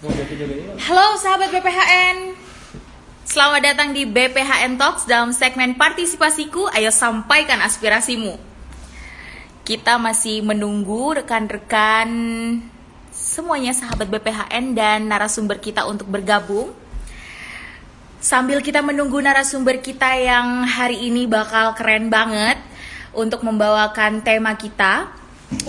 Halo sahabat BPHN. Selamat datang di BPHN Talks dalam segmen partisipasiku. Ayo sampaikan aspirasimu. Kita masih menunggu rekan-rekan semuanya sahabat BPHN dan narasumber kita untuk bergabung. Sambil kita menunggu narasumber kita yang hari ini bakal keren banget untuk membawakan tema kita.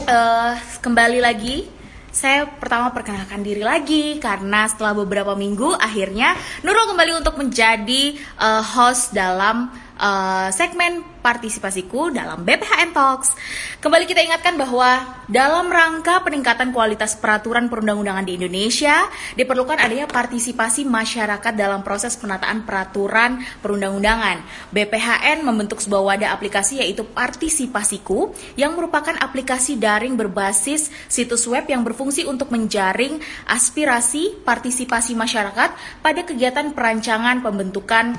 Uh, kembali lagi saya pertama perkenalkan diri lagi karena setelah beberapa minggu akhirnya Nurul kembali untuk menjadi uh, host dalam uh, segmen partisipasiku dalam BPHN Talks. Kembali kita ingatkan bahwa dalam rangka peningkatan kualitas peraturan perundang-undangan di Indonesia, diperlukan adanya partisipasi masyarakat dalam proses penataan peraturan perundang-undangan. BPHN membentuk sebuah wadah aplikasi yaitu Partisipasiku yang merupakan aplikasi daring berbasis situs web yang berfungsi untuk menjaring aspirasi partisipasi masyarakat pada kegiatan perancangan pembentukan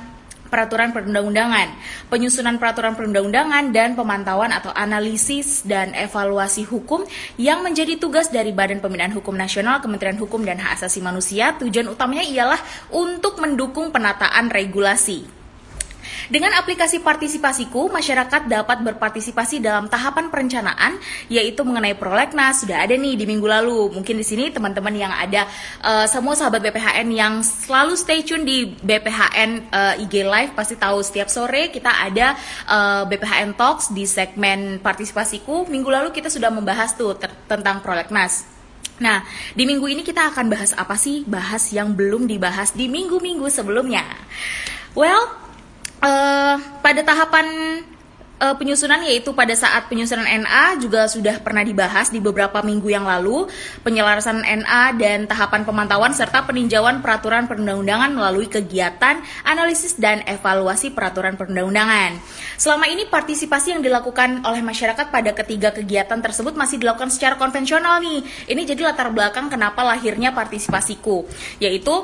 peraturan perundang-undangan, penyusunan peraturan perundang-undangan dan pemantauan atau analisis dan evaluasi hukum yang menjadi tugas dari Badan Pembinaan Hukum Nasional, Kementerian Hukum dan Hak Asasi Manusia. Tujuan utamanya ialah untuk mendukung penataan regulasi. Dengan aplikasi partisipasiku, masyarakat dapat berpartisipasi dalam tahapan perencanaan, yaitu mengenai prolegnas sudah ada nih di minggu lalu. Mungkin di sini teman-teman yang ada uh, semua sahabat BPHN yang selalu stay tune di BPHN uh, eh, IG Live pasti tahu setiap sore kita ada uh, eh, BPHN Talks di segmen partisipasiku. Minggu lalu kita sudah membahas tuh tentang prolegnas. Nah, di minggu ini kita akan bahas apa sih? Bahas yang belum dibahas di minggu-minggu sebelumnya. Well, uh, pada tahapan uh, penyusunan yaitu pada saat penyusunan NA juga sudah pernah dibahas di beberapa minggu yang lalu penyelarasan NA dan tahapan pemantauan serta peninjauan peraturan perundang-undangan melalui kegiatan analisis dan evaluasi peraturan perundang-undangan. Selama ini partisipasi yang dilakukan oleh masyarakat pada ketiga kegiatan tersebut masih dilakukan secara konvensional nih. Ini jadi latar belakang kenapa lahirnya partisipasiku, yaitu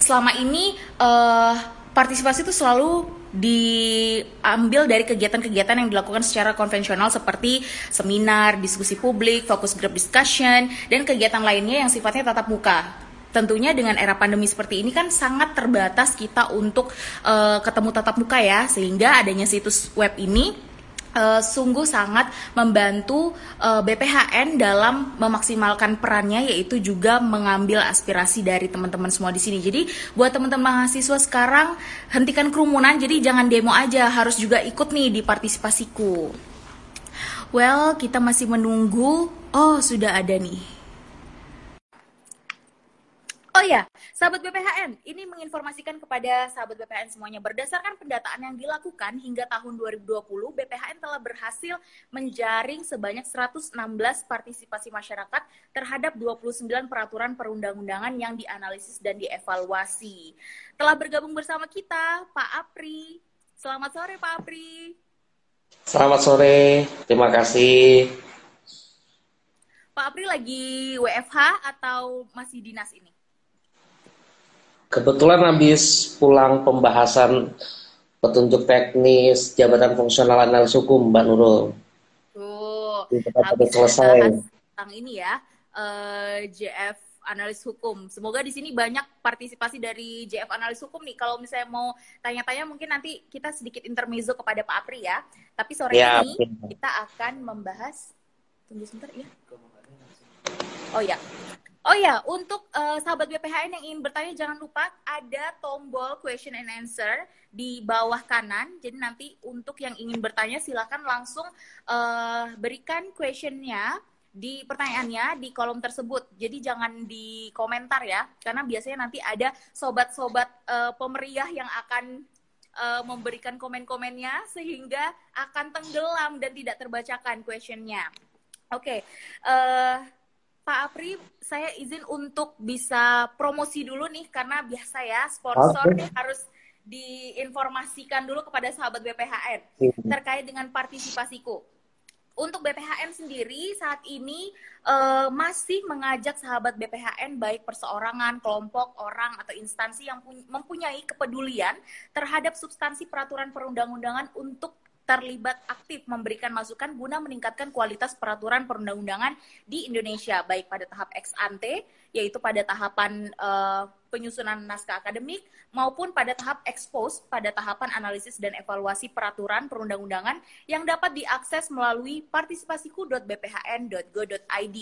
selama ini uh, partisipasi itu selalu diambil dari kegiatan-kegiatan yang dilakukan secara konvensional seperti seminar, diskusi publik, fokus group discussion, dan kegiatan lainnya yang sifatnya tatap muka. Tentunya dengan era pandemi seperti ini kan sangat terbatas kita untuk uh, ketemu tatap muka ya, sehingga adanya situs web ini uh, sungguh sangat membantu uh, eh, BPHN dalam memaksimalkan perannya yaitu juga mengambil aspirasi dari teman-teman semua di sini. Jadi buat teman-teman mahasiswa sekarang hentikan kerumunan jadi jangan demo aja, harus juga ikut nih di partisipasiku. Well, kita masih menunggu. Oh, sudah ada nih. Oh ya, sahabat BPHN, ini menginformasikan kepada sahabat BPHN semuanya berdasarkan pendataan yang dilakukan hingga tahun 2020, BPHN telah berhasil menjaring sebanyak 116 partisipasi masyarakat terhadap 29 peraturan perundang-undangan yang dianalisis dan dievaluasi. Telah bergabung bersama kita Pak Apri. Selamat sore Pak Apri. Selamat sore, terima kasih. Pak Apri lagi WFH atau masih dinas ini? Kebetulan habis pulang pembahasan petunjuk teknis jabatan fungsional analis hukum Mbak Nurul. Tuh, habis selesai. Tentang ini ya, uh, eh, JF analis hukum. Semoga di sini banyak partisipasi dari JF analis hukum nih. Kalau misalnya mau tanya-tanya mungkin nanti kita sedikit intermezzo kepada Pak Apri ya. Tapi sore ya, ini kita akan membahas tunggu sebentar ya. Oh ya, Oh ya, untuk uh, sahabat BPHN yang ingin bertanya jangan lupa ada tombol question and answer di bawah kanan. Jadi nanti untuk yang ingin bertanya silakan langsung uh, berikan questionnya di pertanyaannya di kolom tersebut. Jadi jangan di komentar ya, karena biasanya nanti ada sobat-sobat uh, pemeriah yang akan uh, memberikan komen-komennya sehingga akan tenggelam dan tidak terbacakan questionnya. Oke. Okay. Uh, Pak Apri, saya izin untuk bisa promosi dulu nih karena biasa ya sponsor okay. harus diinformasikan dulu kepada sahabat BPHN hmm. terkait dengan partisipasiku. Untuk BPHN sendiri saat ini uh, masih mengajak sahabat BPHN baik perseorangan, kelompok, orang atau instansi yang mempunyai kepedulian terhadap substansi peraturan perundang-undangan untuk terlibat aktif memberikan masukan guna meningkatkan kualitas peraturan perundang-undangan di Indonesia, baik pada tahap ex ante, yaitu pada tahapan uh, penyusunan naskah akademik, maupun pada tahap expose, pada tahapan analisis dan evaluasi peraturan perundang-undangan yang dapat diakses melalui partisipasiku.bphn.go.id.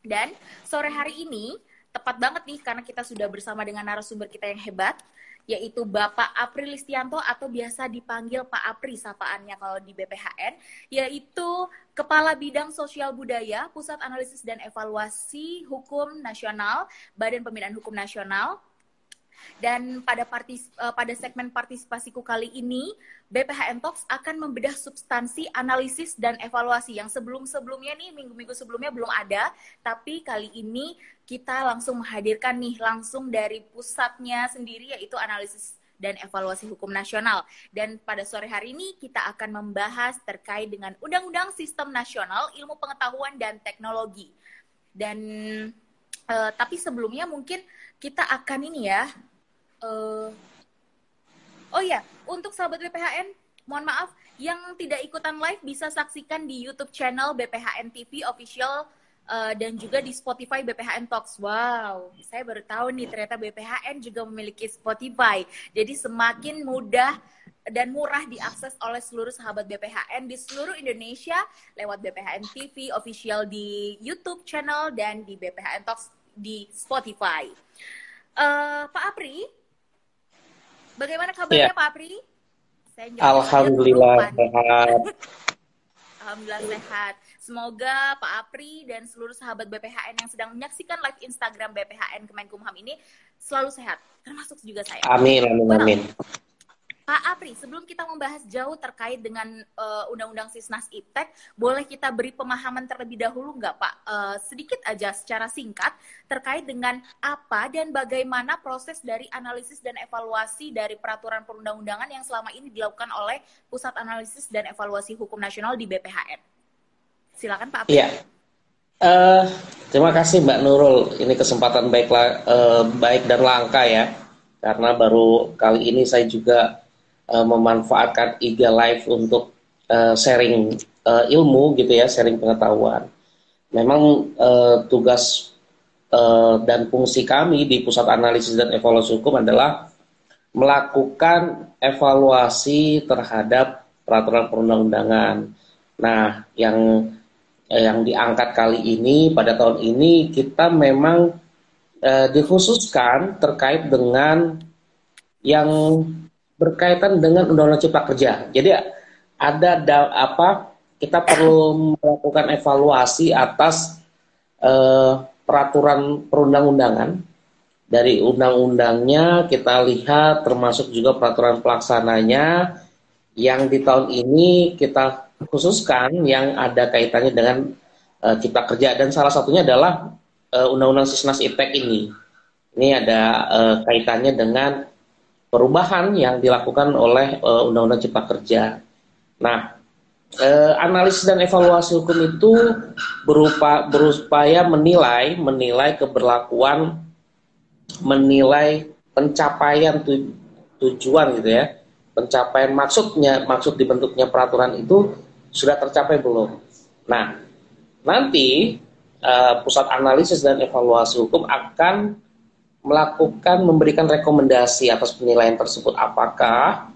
Dan sore hari ini, tepat banget nih karena kita sudah bersama dengan narasumber kita yang hebat, yaitu Bapak April Listianto atau biasa dipanggil Pak Apri sapaannya kalau di BPHN, yaitu Kepala Bidang Sosial Budaya, Pusat Analisis dan Evaluasi Hukum Nasional, Badan Pembinaan Hukum Nasional, dan pada partis, uh, pada segmen partisipasiku kali ini, BPHN Talks akan membedah substansi analisis dan evaluasi yang sebelum-sebelumnya nih minggu-minggu sebelumnya belum ada, tapi kali ini kita langsung menghadirkan nih langsung dari pusatnya sendiri yaitu analisis dan evaluasi hukum nasional. Dan pada sore hari ini kita akan membahas terkait dengan Undang-Undang Sistem Nasional Ilmu Pengetahuan dan Teknologi. Dan uh, tapi sebelumnya mungkin kita akan ini ya uh, oh ya untuk sahabat BPHN mohon maaf yang tidak ikutan live bisa saksikan di YouTube channel BPHN TV official uh, dan juga di Spotify BPHN Talks. Wow, saya baru tahu nih ternyata BPHN juga memiliki Spotify. Jadi semakin mudah dan murah diakses oleh seluruh sahabat BPHN di seluruh Indonesia lewat BPHN TV official di YouTube channel dan di BPHN Talks di Spotify. Uh, Pak Apri, Bagaimana kabarnya ya. Pak Apri? Saya Alhamdulillah sehat. Alhamdulillah sehat. Semoga Pak Apri dan seluruh sahabat BPHN yang sedang menyaksikan live Instagram BPHN Kemenkumham ini selalu sehat, termasuk juga saya. Amin, amin, amin. Pak Apri, sebelum kita membahas jauh terkait dengan uh, Undang-Undang Sisnas Iptek, boleh kita beri pemahaman terlebih dahulu nggak Pak? Uh, sedikit aja secara singkat terkait dengan apa dan bagaimana proses dari analisis dan evaluasi dari peraturan perundang-undangan yang selama ini dilakukan oleh Pusat Analisis dan Evaluasi Hukum Nasional di BPHN. Silakan Pak Apri. Iya. Uh, terima kasih Mbak Nurul. Ini kesempatan baik, uh, baik dan langka ya, karena baru kali ini saya juga uh, memanfaatkan IGA Live untuk uh, sharing uh, ilmu gitu ya, sharing pengetahuan. Memang uh, tugas uh, dan fungsi kami di Pusat Analisis dan Evaluasi Hukum adalah melakukan evaluasi terhadap peraturan perundang-undangan. Nah, yang yang diangkat kali ini pada tahun ini kita memang eh, dikhususkan terkait dengan yang berkaitan dengan Undang-Undang Cipta Kerja. Jadi ada da, apa kita perlu melakukan evaluasi atas uh, peraturan perundang-undangan dari undang-undangnya kita lihat termasuk juga peraturan pelaksananya yang di tahun ini kita khususkan yang ada kaitannya dengan uh, cipta kerja dan salah satunya adalah uh, undang-undang Sisnas Iptek ini. Ini ada uh, kaitannya dengan perubahan yang dilakukan oleh uh, Undang-Undang Cipta Kerja. Nah, uh, analisis dan evaluasi hukum itu berupa berupaya menilai menilai keberlakuan, menilai pencapaian tu, tujuan gitu ya, pencapaian maksudnya maksud dibentuknya peraturan itu sudah tercapai belum. Nah, nanti uh, pusat analisis dan evaluasi hukum akan melakukan memberikan rekomendasi atas penilaian tersebut apakah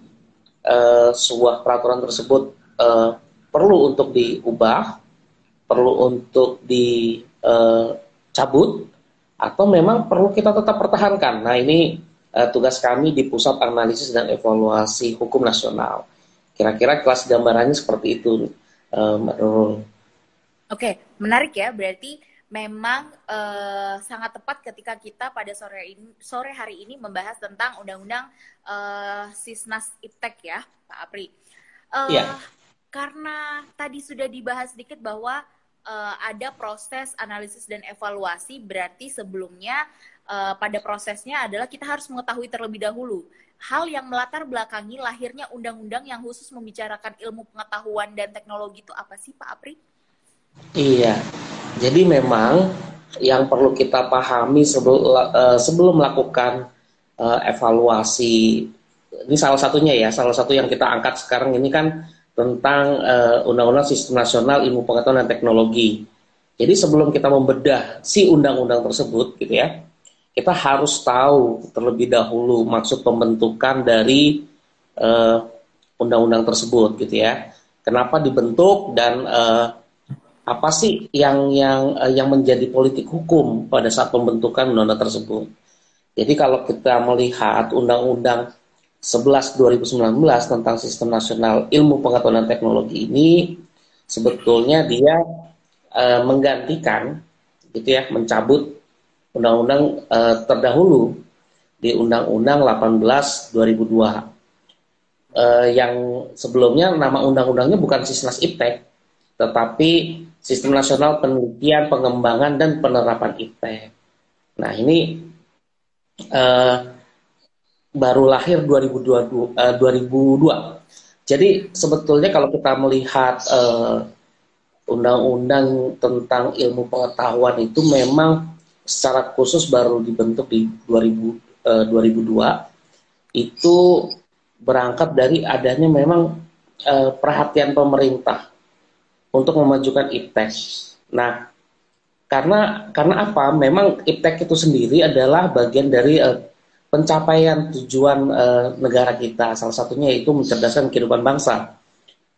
uh, sebuah peraturan tersebut uh, perlu untuk diubah, perlu untuk dicabut, uh, atau memang perlu kita tetap pertahankan. Nah ini uh, tugas kami di Pusat Analisis dan Evaluasi Hukum Nasional. Kira-kira kelas gambarannya seperti itu, uh, Mbak Nurul. Oke, menarik ya. Berarti memang uh, sangat tepat ketika kita pada sore ini sore hari ini membahas tentang undang-undang uh, Sisnas Iptek ya, Pak Apri. Uh, yeah. Karena tadi sudah dibahas sedikit bahwa uh, ada proses analisis dan evaluasi, berarti sebelumnya uh, pada prosesnya adalah kita harus mengetahui terlebih dahulu hal yang melatar belakangi lahirnya undang-undang yang khusus membicarakan ilmu pengetahuan dan teknologi itu apa sih, Pak Apri? Iya, jadi memang yang perlu kita pahami sebelum uh, sebelum melakukan uh, evaluasi ini salah satunya ya, salah satu yang kita angkat sekarang ini kan tentang uh, Undang-Undang Sistem Nasional Ilmu Pengetahuan dan Teknologi. Jadi sebelum kita membedah si undang-undang tersebut, gitu ya, kita harus tahu terlebih dahulu maksud pembentukan dari uh, undang-undang tersebut, gitu ya. Kenapa dibentuk dan uh, apa sih yang yang uh, yang menjadi politik hukum pada saat pembentukan undang-undang tersebut? Jadi kalau kita melihat undang-undang 11 2019 tentang Sistem Nasional Ilmu Pengetahuan dan Teknologi ini sebetulnya dia e, menggantikan gitu ya mencabut undang-undang e, terdahulu di Undang-Undang 18 2002 e, yang sebelumnya nama undang-undangnya bukan Sisnas Iptek tetapi Sistem Nasional Penelitian Pengembangan dan Penerapan Iptek. Nah ini uh, baru lahir 2002, uh, 2002. Jadi sebetulnya kalau kita melihat eh, undang-undang tentang ilmu pengetahuan itu memang secara khusus baru dibentuk di 2000, uh, 2002 itu berangkat dari adanya memang uh, perhatian pemerintah untuk memajukan iptek. Nah, karena karena apa? Memang iptek itu sendiri adalah bagian dari uh, pencapaian tujuan uh, negara kita. Salah satunya itu mencerdaskan kehidupan bangsa.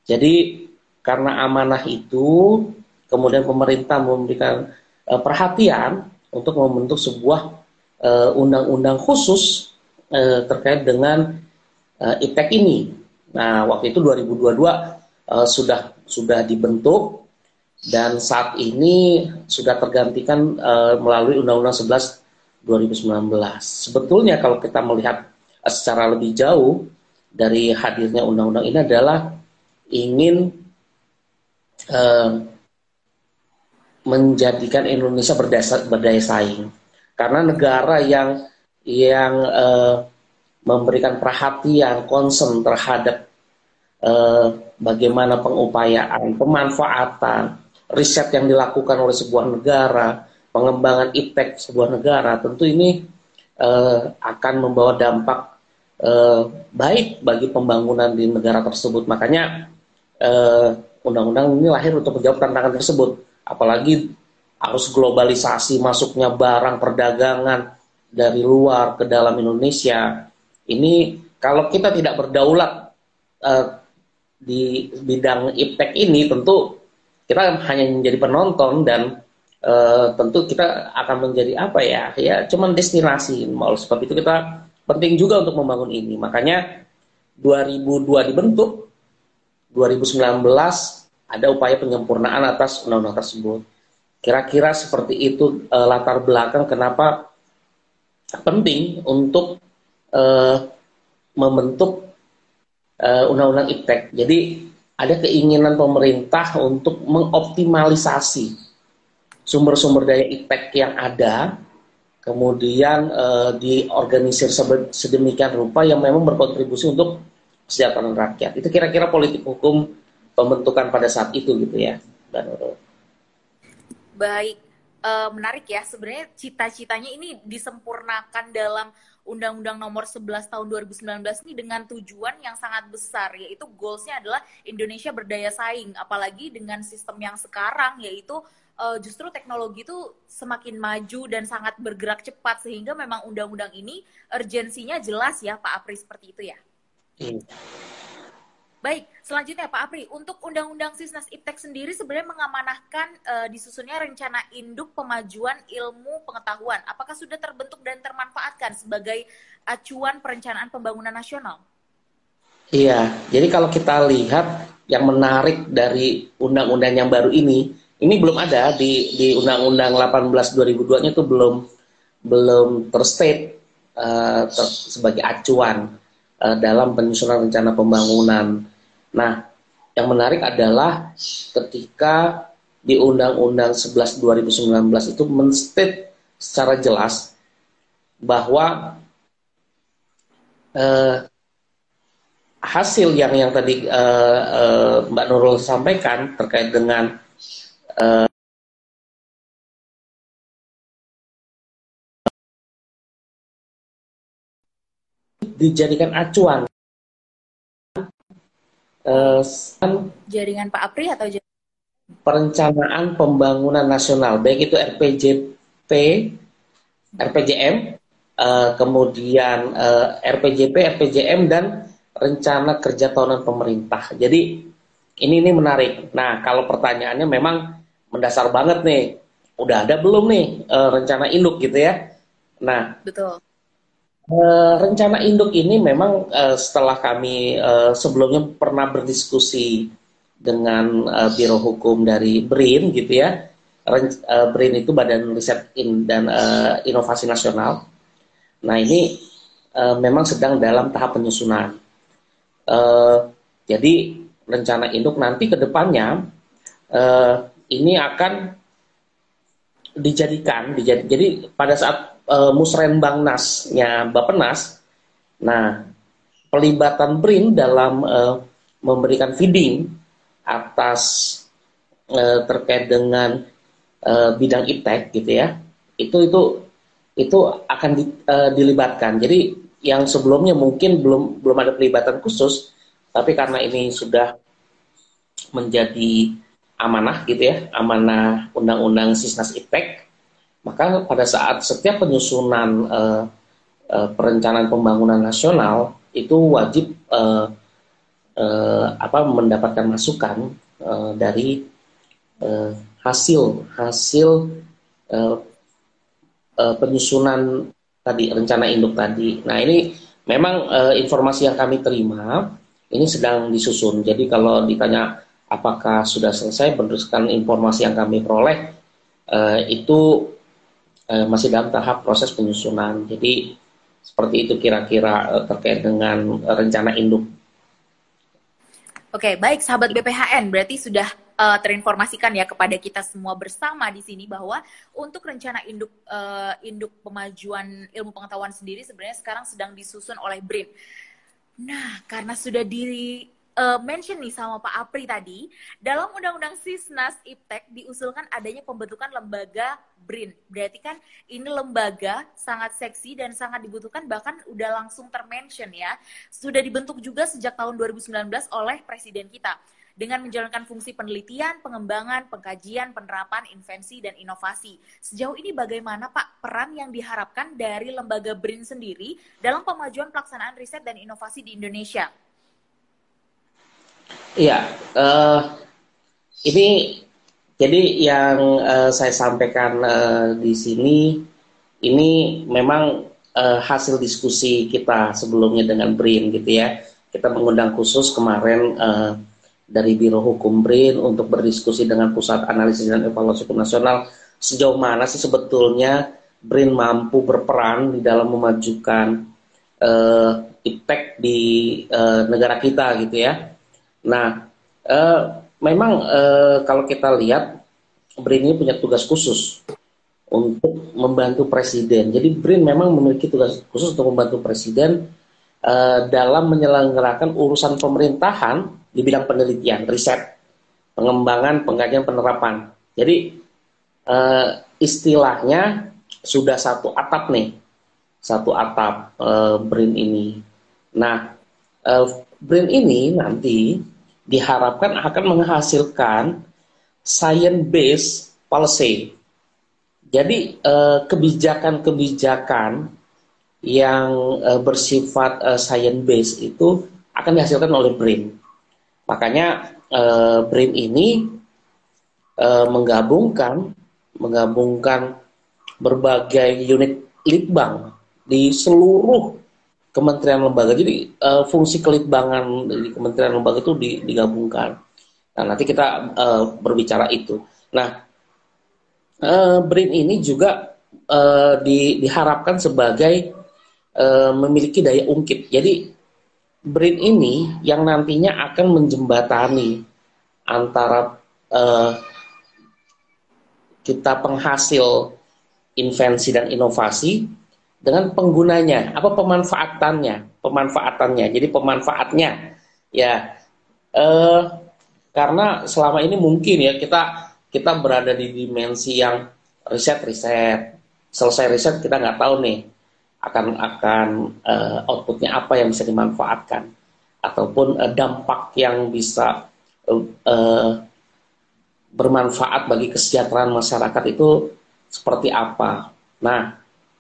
Jadi karena amanah itu, kemudian pemerintah memberikan uh, perhatian untuk membentuk sebuah undang-undang uh, khusus uh, terkait dengan uh, IPTEK ini. Nah, waktu itu 2022 uh, sudah sudah dibentuk dan saat ini sudah tergantikan uh, melalui Undang-Undang 11 2019. Sebetulnya kalau kita melihat secara lebih jauh dari hadirnya undang-undang ini adalah ingin uh, menjadikan Indonesia berdaya, berdaya saing. Karena negara yang yang uh, memberikan perhatian, concern terhadap uh, bagaimana pengupayaan, pemanfaatan, riset yang dilakukan oleh sebuah negara, pengembangan iptek sebuah negara, tentu ini uh, akan membawa dampak uh, baik bagi pembangunan di negara tersebut. Makanya undang-undang uh, ini lahir untuk menjawab tantangan tersebut. Apalagi harus globalisasi masuknya barang perdagangan dari luar ke dalam Indonesia. Ini kalau kita tidak berdaulat uh, di bidang iptek ini, tentu kita hanya menjadi penonton dan uh, tentu kita akan menjadi apa ya ya cuman destinasi mau sebab itu kita penting juga untuk membangun ini. Makanya 2002 dibentuk 2019 ada upaya penyempurnaan atas undang-undang tersebut. Kira-kira seperti itu uh, latar belakang kenapa penting untuk uh, membentuk undang-undang iptek jadi ada keinginan pemerintah untuk mengoptimalisasi sumber-sumber daya IPEK yang ada, kemudian uh, diorganisir sedemikian rupa yang memang berkontribusi untuk kesejahteraan rakyat. Itu kira-kira politik hukum pembentukan pada saat itu gitu ya, Baik, uh, menarik ya. Sebenarnya cita-citanya ini disempurnakan dalam Undang-Undang Nomor 11 Tahun 2019 ini dengan tujuan yang sangat besar yaitu goalsnya adalah Indonesia berdaya saing apalagi dengan sistem yang sekarang yaitu uh, justru teknologi itu semakin maju dan sangat bergerak cepat sehingga memang undang-undang ini urgensinya jelas ya Pak Apri seperti itu ya. Hmm. Baik, selanjutnya Pak Apri, untuk Undang-Undang Sisnas Iptek sendiri sebenarnya mengamanahkan uh, disusunnya rencana induk pemajuan ilmu pengetahuan. Apakah sudah terbentuk dan termanfaatkan sebagai acuan perencanaan pembangunan nasional? Iya, jadi kalau kita lihat yang menarik dari undang-undang yang baru ini, ini belum ada di di Undang-Undang 18 2002-nya itu belum belum terstate uh, ter, sebagai acuan uh, dalam penyusunan rencana pembangunan. Nah, yang menarik adalah ketika di Undang-Undang 11 2019 itu menstate secara jelas bahwa uh, hasil yang yang tadi uh, uh, Mbak Nurul sampaikan terkait dengan uh, dijadikan acuan Uh, jaringan Pak Apri atau jaringan? perencanaan pembangunan nasional, baik itu RPJP, RPJM, uh, kemudian uh, RPJP, RPJM dan rencana kerja tahunan pemerintah. Jadi ini ini menarik. Nah kalau pertanyaannya memang mendasar banget nih, udah ada belum nih uh, rencana induk gitu ya? Nah, betul. Uh, rencana induk ini memang uh, setelah kami uh, sebelumnya pernah berdiskusi dengan uh, Biro Hukum dari BRIN gitu ya. Ren, uh, BRIN itu Badan Riset In dan uh, Inovasi Nasional. Nah ini uh, memang sedang dalam tahap penyusunan. Uh, jadi rencana induk nanti ke depannya uh, ini akan dijadikan, dijad, jadi pada saat uh, musrenbangnasnya Bapenas. Nah, pelibatan BRIN dalam uh, memberikan feeding atas uh, terkait dengan uh, bidang iptek gitu ya, itu itu itu akan di, uh, dilibatkan. Jadi yang sebelumnya mungkin belum belum ada pelibatan khusus, tapi karena ini sudah menjadi amanah gitu ya, amanah undang-undang Sisnas Iptek, maka pada saat setiap penyusunan uh, uh, perencanaan pembangunan nasional itu wajib uh, uh, apa mendapatkan masukan uh, dari uh, hasil hasil uh, uh, penyusunan tadi rencana induk tadi. Nah ini memang uh, informasi yang kami terima ini sedang disusun. Jadi kalau ditanya apakah sudah selesai berdasarkan informasi yang kami peroleh uh, itu uh, masih dalam tahap proses penyusunan. Jadi seperti itu kira-kira uh, terkait dengan uh, rencana induk. Oke, baik sahabat BPHN, berarti sudah uh, terinformasikan ya kepada kita semua bersama di sini bahwa untuk rencana induk uh, induk pemajuan ilmu pengetahuan sendiri sebenarnya sekarang sedang disusun oleh BRIN. Nah, karena sudah di uh, mention nih sama Pak Apri tadi, dalam Undang-Undang Sisnas Iptek diusulkan adanya pembentukan lembaga BRIN. Berarti kan ini lembaga sangat seksi dan sangat dibutuhkan bahkan udah langsung termention ya. Sudah dibentuk juga sejak tahun 2019 oleh presiden kita dengan menjalankan fungsi penelitian, pengembangan, pengkajian, penerapan, invensi, dan inovasi. Sejauh ini bagaimana Pak peran yang diharapkan dari lembaga BRIN sendiri dalam pemajuan pelaksanaan riset dan inovasi di Indonesia? Iya, uh, ini jadi yang uh, saya sampaikan uh, di sini ini memang uh, hasil diskusi kita sebelumnya dengan BRIN gitu ya. Kita mengundang khusus kemarin uh, dari Biro Hukum BRIN untuk berdiskusi dengan Pusat Analisis dan Evaluasi Hukum Nasional sejauh mana sih sebetulnya BRIN mampu berperan di dalam memajukan uh, impact di uh, negara kita gitu ya Nah, uh, memang uh, kalau kita lihat BRIN ini punya tugas khusus untuk membantu presiden. Jadi BRIN memang memiliki tugas khusus untuk membantu presiden uh, dalam menyelenggarakan urusan pemerintahan di bidang penelitian, riset, pengembangan, pengkajian, penerapan. Jadi uh, istilahnya sudah satu atap nih, satu atap uh, BRIN ini. Nah, uh, BRIN ini nanti diharapkan akan menghasilkan science based policy. Jadi eh, kebijakan-kebijakan yang eh, bersifat uh, science based itu akan dihasilkan oleh BRIN. Makanya BRIN ini menggabungkan menggabungkan berbagai unit litbang di seluruh kementerian lembaga. Jadi uh, fungsi kelitbangan di kementerian lembaga itu digabungkan. Nah, nanti kita uh, berbicara itu. Nah, uh, BRIN ini juga uh, di, diharapkan sebagai uh, memiliki daya ungkit. Jadi BRIN ini yang nantinya akan menjembatani antara uh, kita penghasil invensi dan inovasi dengan penggunanya, apa pemanfaatannya, pemanfaatannya. Jadi pemanfaatnya, ya, eh, karena selama ini mungkin ya kita kita berada di dimensi yang riset riset, selesai riset kita nggak tahu nih akan akan eh, outputnya apa yang bisa dimanfaatkan. ataupun uh, dampak yang bisa uh, uh, bermanfaat bagi kesejahteraan masyarakat itu seperti apa. Nah,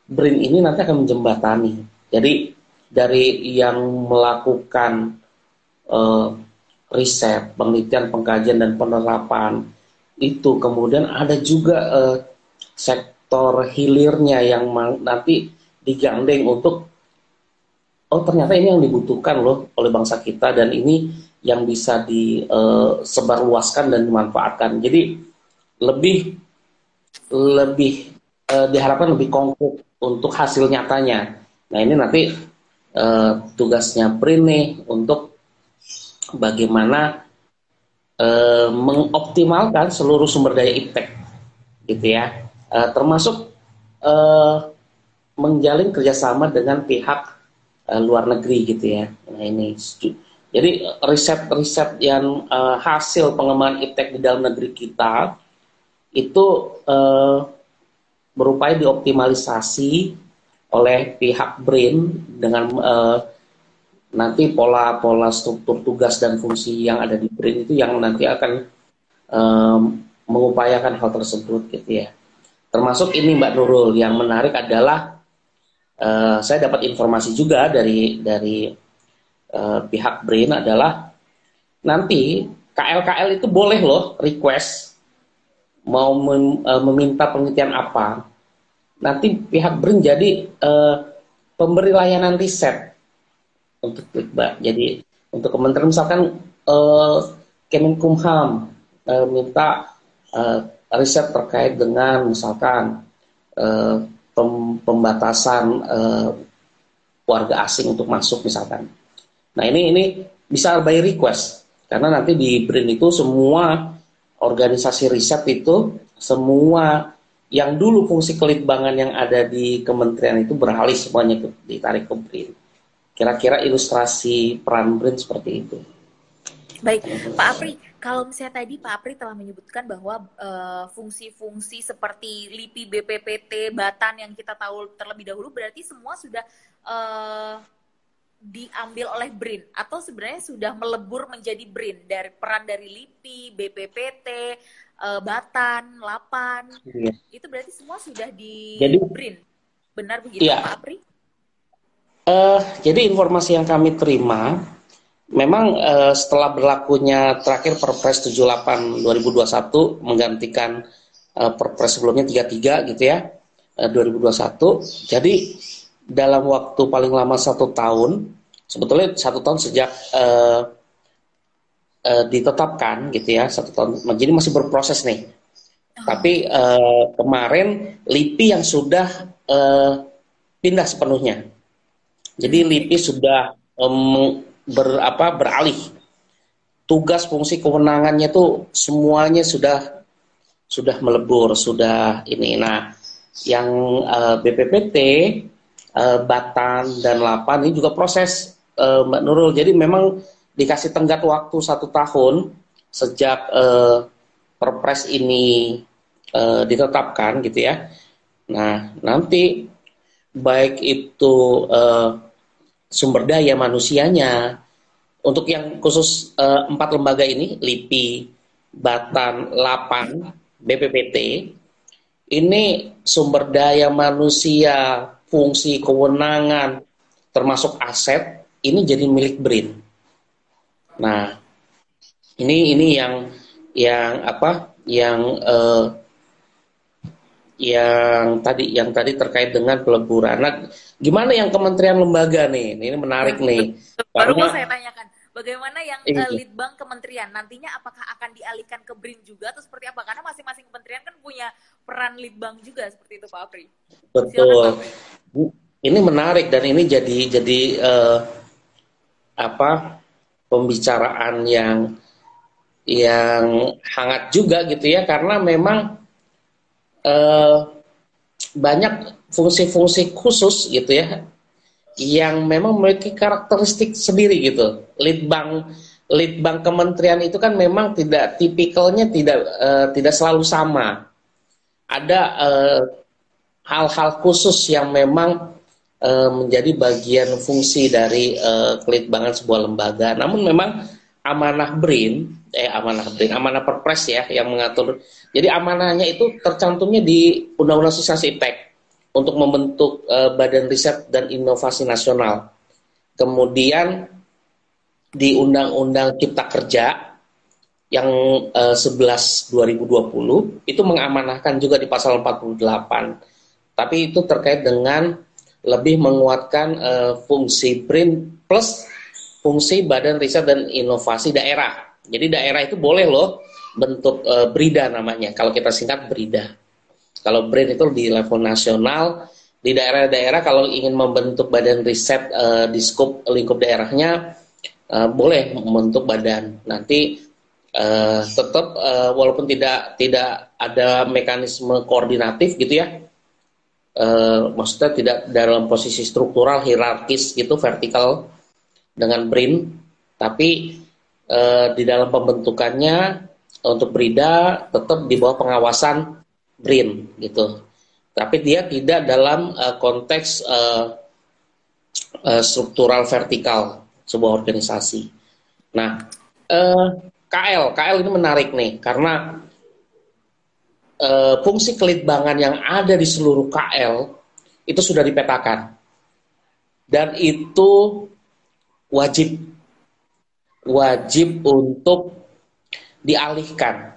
BRIN ini nanti akan menjembatani. Jadi dari yang melakukan uh, riset, penelitian, pengkajian dan penerapan itu kemudian ada juga uh, sektor hilirnya yang nanti digandeng untuk oh ternyata ini yang dibutuhkan loh oleh bangsa kita dan ini yang bisa disebarluaskan uh, dan dimanfaatkan. Jadi lebih lebih uh, diharapkan lebih konkret untuk hasil nyatanya. Nah ini nanti uh, tugasnya Prin nih untuk bagaimana uh, mengoptimalkan seluruh sumber daya iptek gitu ya. Uh, termasuk uh, menjalin kerjasama dengan pihak uh, luar negeri gitu ya. Nah ini jadi riset-riset yang uh, hasil pengembangan iptek di dalam negeri kita itu uh, berupaya dioptimalisasi oleh pihak BRIN dengan uh, nanti pola-pola struktur tugas dan fungsi yang ada di BRIN itu yang nanti akan um, mengupayakan hal tersebut gitu ya. Termasuk ini Mbak Nurul yang menarik adalah uh, saya dapat informasi juga dari dari uh, pihak BRIN adalah nanti KL-KL itu boleh loh request mau mem, uh, meminta penelitian apa. Nanti pihak BRIN jadi uh, pemberi layanan riset untuk Mbak. Jadi untuk kementerian misalkan uh, Kemenkumham uh, minta uh, riset terkait dengan misalkan uh, pem pembatasan uh, warga asing untuk masuk misalkan. Nah ini ini bisa by request karena nanti di BRIN itu semua organisasi riset itu semua yang dulu fungsi kelitbangan yang ada di kementerian itu beralih semuanya ke, ditarik ke BRIN. Kira-kira ilustrasi peran BRIN seperti itu. Baik, Pak Apri, kalau misalnya tadi Pak Apri telah menyebutkan bahwa eh, fungsi-fungsi uh, seperti LIPI, BPPT, Batan yang kita tahu terlebih dahulu berarti semua sudah uh, diambil oleh BRIN atau sebenarnya sudah melebur menjadi BRIN dari peran dari LIPI, BPPT, eh, Batan, Lapan. Iya. Itu berarti semua sudah di Jadi, BRIN. Benar begitu iya. Pak Apri? Uh, jadi informasi yang kami terima, memang uh, setelah berlakunya terakhir Perpres 78 2021 menggantikan uh, Perpres sebelumnya 33 gitu ya, uh, 2021. Jadi dalam waktu paling lama satu tahun, sebetulnya satu tahun sejak uh, uh, ditetapkan gitu ya, satu tahun. Jadi masih berproses nih. Oh. Tapi uh, kemarin LIPI yang sudah uh, pindah sepenuhnya jadi LIPI sudah um, ber, apa, beralih. Tugas fungsi kewenangannya itu semuanya sudah sudah melebur, sudah ini. Nah, yang uh, BPPT, uh, eh, Batan dan Lapan ini juga proses uh, Mbak Nurul. Jadi memang dikasih tenggat waktu satu tahun sejak uh, Perpres ini uh, ditetapkan gitu ya. Nah, nanti baik itu uh, sumber daya manusianya. Untuk yang khusus uh, empat lembaga ini, LIPI, Batan, Lapan, BPPT, ini sumber daya manusia, fungsi kewenangan, termasuk aset, ini jadi milik BRIN. Nah, ini ini yang yang apa? Yang uh, yang tadi yang tadi terkait dengan peleburan. Nah, gimana yang kementerian lembaga nih? Ini menarik nih. Baru mau saya tanyakan, bagaimana yang uh, eh, litbang kementerian nantinya apakah akan dialihkan ke BRIN juga atau seperti apa? Karena masing-masing kementerian kan punya peran litbang juga seperti itu Pak Apri. Betul. Silakan, ini menarik dan ini jadi jadi uh, apa pembicaraan yang yang hangat juga gitu ya karena memang uh, banyak fungsi-fungsi khusus gitu ya yang memang memiliki karakteristik sendiri gitu. Litbang litbang kementerian itu kan memang tidak tipikalnya tidak uh, tidak selalu sama. Ada eh, hal-hal khusus yang memang uh, menjadi bagian fungsi dari uh, kelitbangan sebuah lembaga. Namun memang amanah BRIN, eh amanah BRIN, amanah Perpres ya yang mengatur. Jadi amanahnya itu tercantumnya di Undang-Undang Sosialisasi IPTEK untuk membentuk uh, Badan Riset dan Inovasi Nasional. Kemudian di Undang-Undang Cipta Kerja yang uh, 11 2020 itu mengamanahkan juga di pasal 48. Tapi itu terkait dengan lebih menguatkan uh, fungsi BRIN plus fungsi Badan Riset dan Inovasi Daerah. Jadi daerah itu boleh loh bentuk uh, BRIDA namanya. Kalau kita singkat BRIDA. Kalau BRIN itu di level nasional, di daerah-daerah kalau ingin membentuk badan riset uh, di skop lingkup daerahnya uh, boleh membentuk badan. Nanti uh, tetap uh, walaupun tidak tidak ada mekanisme koordinatif gitu ya. Uh, maksudnya tidak dalam posisi struktural hierarkis gitu vertikal dengan BRIN, tapi uh, di dalam pembentukannya untuk BRIDA tetap di bawah pengawasan BRIN gitu. Tapi dia tidak dalam uh, konteks uh, uh, struktural vertikal sebuah organisasi. Nah, eh, KL, KL ini menarik nih karena eh, fungsi kelitbangan yang ada di seluruh KL itu sudah dipetakan dan itu wajib wajib untuk dialihkan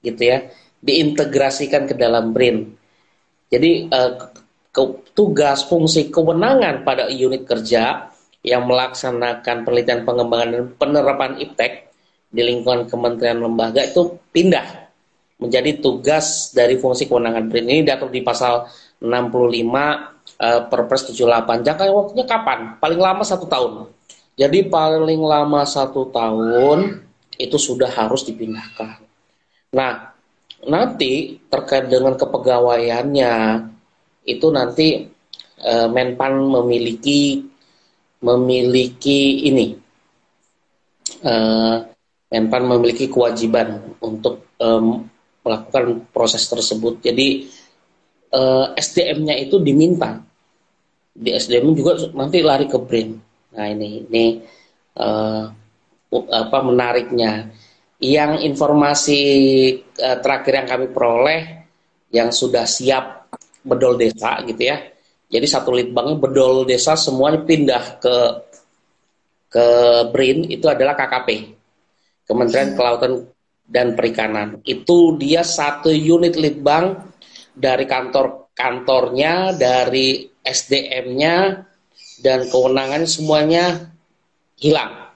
gitu ya diintegrasikan ke dalam BRIN jadi eh, ke, tugas fungsi kewenangan pada unit kerja yang melaksanakan penelitian pengembangan dan penerapan IPTEK di lingkungan kementerian lembaga itu pindah menjadi tugas dari fungsi kewenangan BRIN ini diatur di pasal 65 uh, Perpres 78. Jangka waktunya kapan? Paling lama satu tahun. Jadi paling lama satu tahun itu sudah harus dipindahkan. Nah, nanti terkait dengan kepegawaiannya itu nanti uh, Menpan memiliki memiliki ini uh, Menpan memiliki kewajiban untuk melakukan proses tersebut. Jadi eh, SDM-nya itu diminta di SDM juga nanti lari ke BRIN. Nah ini ini uh, apa menariknya. Yang informasi uh, terakhir yang kami peroleh yang sudah siap bedol desa gitu ya jadi satu litbangnya bedol desa semuanya pindah ke ke BRIN itu adalah KKP, Kementerian hmm. Kelautan dan Perikanan. Itu dia satu unit litbang dari kantor kantornya, dari SDM-nya dan kewenangannya semuanya hilang,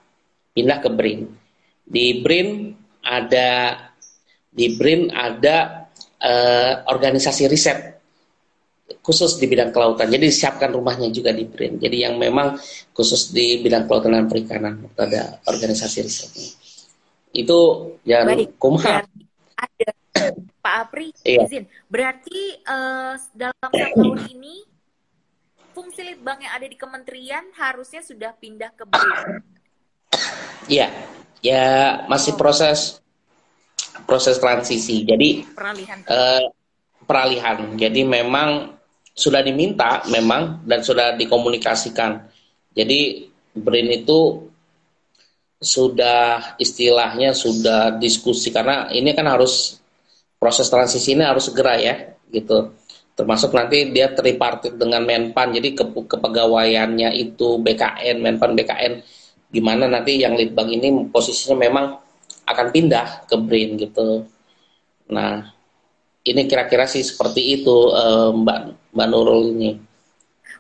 pindah ke BRIN. Di BRIN ada di BRIN ada uh, organisasi riset khusus di bidang kelautan. Jadi disiapkan rumahnya juga di BRIN. Jadi yang memang khusus di bidang kelautan dan perikanan ada organisasi risetnya. Itu yang kumham. Ada Pak Apri iya. izin. Berarti uh, dalam satu tahun ini fungsi litbang yang ada di kementerian harusnya sudah pindah ke BRIN. Iya, ya masih proses proses transisi. Jadi peralihan. Uh, peralihan. Jadi memang sudah diminta memang dan sudah dikomunikasikan. Jadi BRIN itu sudah istilahnya sudah diskusi karena ini kan harus proses transisi ini harus segera ya gitu. Termasuk nanti dia tripartit dengan Menpan jadi ke, kepegawaiannya itu BKN Menpan BKN gimana nanti yang litbang ini posisinya memang akan pindah ke BRIN gitu. Nah, ini kira-kira sih seperti itu uh, Mbak Mbak Nurul ini.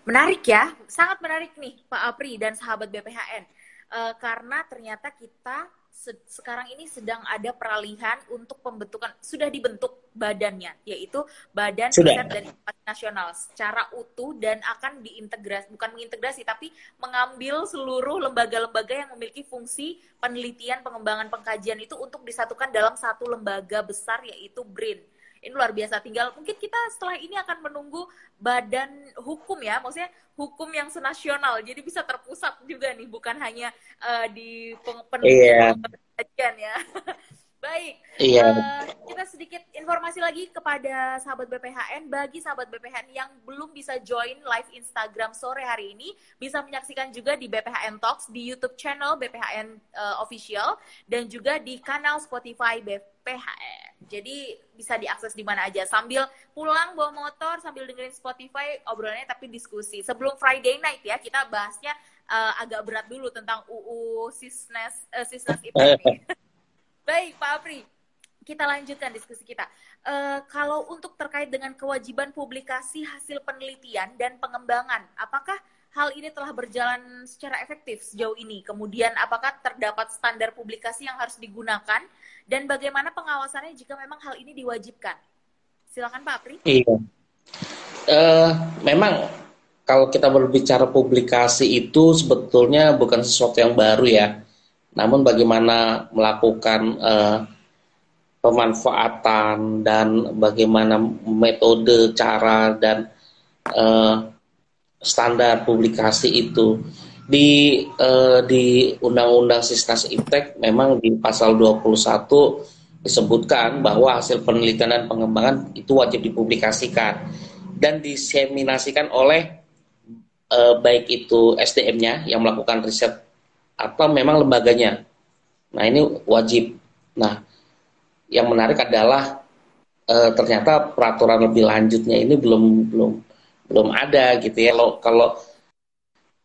Menarik ya, sangat menarik nih Pak Apri dan sahabat BPHN. Uh, eh, karena ternyata kita se sekarang ini sedang ada peralihan untuk pembentukan sudah dibentuk badannya yaitu Badan Riset dan Inovasi Nasional. Secara utuh dan akan diintegrasi bukan mengintegrasi tapi mengambil seluruh lembaga-lembaga yang memiliki fungsi penelitian pengembangan pengkajian itu untuk disatukan dalam satu lembaga besar yaitu BRIN. Ini luar biasa. Tinggal mungkin kita setelah ini akan menunggu badan hukum ya maksudnya hukum yang senasional. Jadi bisa terpusat juga nih bukan hanya uh, di penelitian yeah. ya Baik. Iya. Uh, kita sedikit informasi lagi kepada sahabat BPHN. Bagi sahabat BPHN yang belum bisa join live Instagram sore hari ini, bisa menyaksikan juga di BPHN Talks di YouTube channel BPHN uh, eh, Official dan juga di kanal Spotify BPHN. Jadi bisa diakses di mana aja sambil pulang bawa motor sambil dengerin Spotify obrolannya tapi diskusi. Sebelum Friday night ya kita bahasnya uh, agak berat dulu tentang UU Sisnes uh, Sisnes itu Baik, Pak Apri. Kita lanjutkan diskusi kita. Uh, kalau untuk terkait dengan kewajiban publikasi hasil penelitian dan pengembangan, apakah hal ini telah berjalan secara efektif sejauh ini? Kemudian, apakah terdapat standar publikasi yang harus digunakan? Dan bagaimana pengawasannya jika memang hal ini diwajibkan? Silakan Pak Apri. Iya. Uh, memang kalau kita berbicara publikasi itu sebetulnya bukan sesuatu yang baru ya namun bagaimana melakukan uh, pemanfaatan dan bagaimana metode, cara dan uh, standar publikasi itu di uh, di Undang-Undang Sistas Iptek memang di pasal 21 disebutkan bahwa hasil penelitian dan pengembangan itu wajib dipublikasikan dan diseminasikan oleh uh, baik itu SDM-nya yang melakukan riset atau memang lembaganya. Nah ini wajib. Nah yang menarik adalah e, ternyata peraturan lebih lanjutnya ini belum belum belum ada gitu ya. Kalau kalau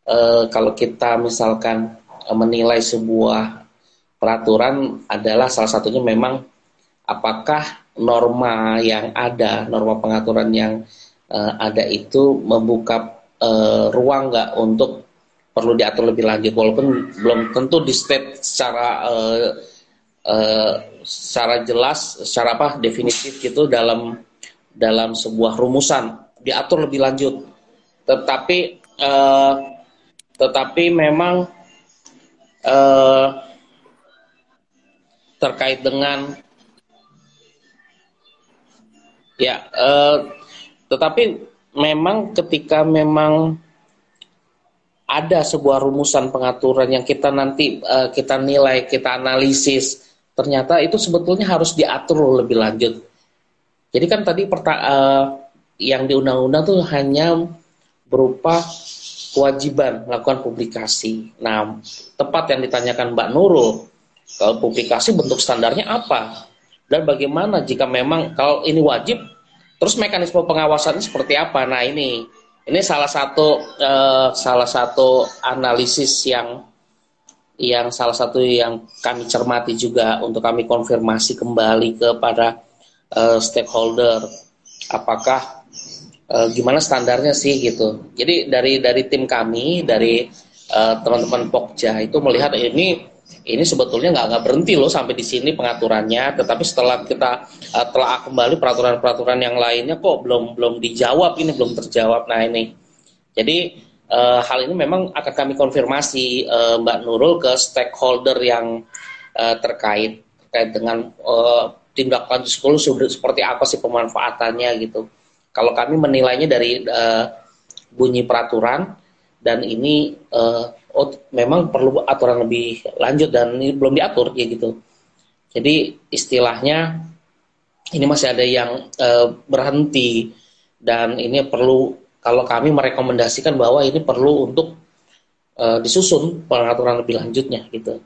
e, kalau kita misalkan menilai sebuah peraturan adalah salah satunya memang apakah norma yang ada, norma pengaturan yang e, ada itu membuka e, ruang nggak untuk perlu diatur lebih lanjut walaupun belum tentu di state secara uh, uh, secara jelas secara apa definitif gitu dalam dalam sebuah rumusan. Diatur lebih lanjut. Tetapi uh, tetapi memang uh, terkait dengan ya uh, tetapi memang ketika memang ada sebuah rumusan pengaturan yang kita nanti uh, kita nilai, kita analisis, ternyata itu sebetulnya harus diatur lebih lanjut. Jadi kan tadi perta uh, yang di undang-undang tuh hanya berupa kewajiban melakukan publikasi. Nah, tepat yang ditanyakan Mbak Nurul, kalau publikasi bentuk standarnya apa? Dan bagaimana jika memang kalau ini wajib, terus mekanisme pengawasannya seperti apa? Nah, ini ini salah satu uh, salah satu analisis yang yang salah satu yang kami cermati juga untuk kami konfirmasi kembali kepada uh, stakeholder apakah uh, gimana standarnya sih gitu. Jadi dari dari tim kami dari teman-teman uh, Pokja itu melihat ini ini sebetulnya nggak nggak berhenti loh sampai di sini pengaturannya. Tetapi setelah kita uh, telah kembali peraturan-peraturan yang lainnya kok belum belum dijawab ini belum terjawab. Nah ini. Jadi uh, hal ini memang akan kami konfirmasi uh, Mbak Nurul ke stakeholder yang uh, terkait terkait dengan uh, tindak lanjut sekolah seperti apa sih pemanfaatannya gitu. Kalau kami menilainya dari uh, bunyi peraturan dan ini uh, oh memang perlu aturan lebih lanjut dan ini belum diatur ya gitu. Jadi istilahnya ini masih ada yang uh, berhenti dan ini perlu kalau kami merekomendasikan bahwa ini perlu untuk uh, disusun pengaturan lebih lanjutnya gitu.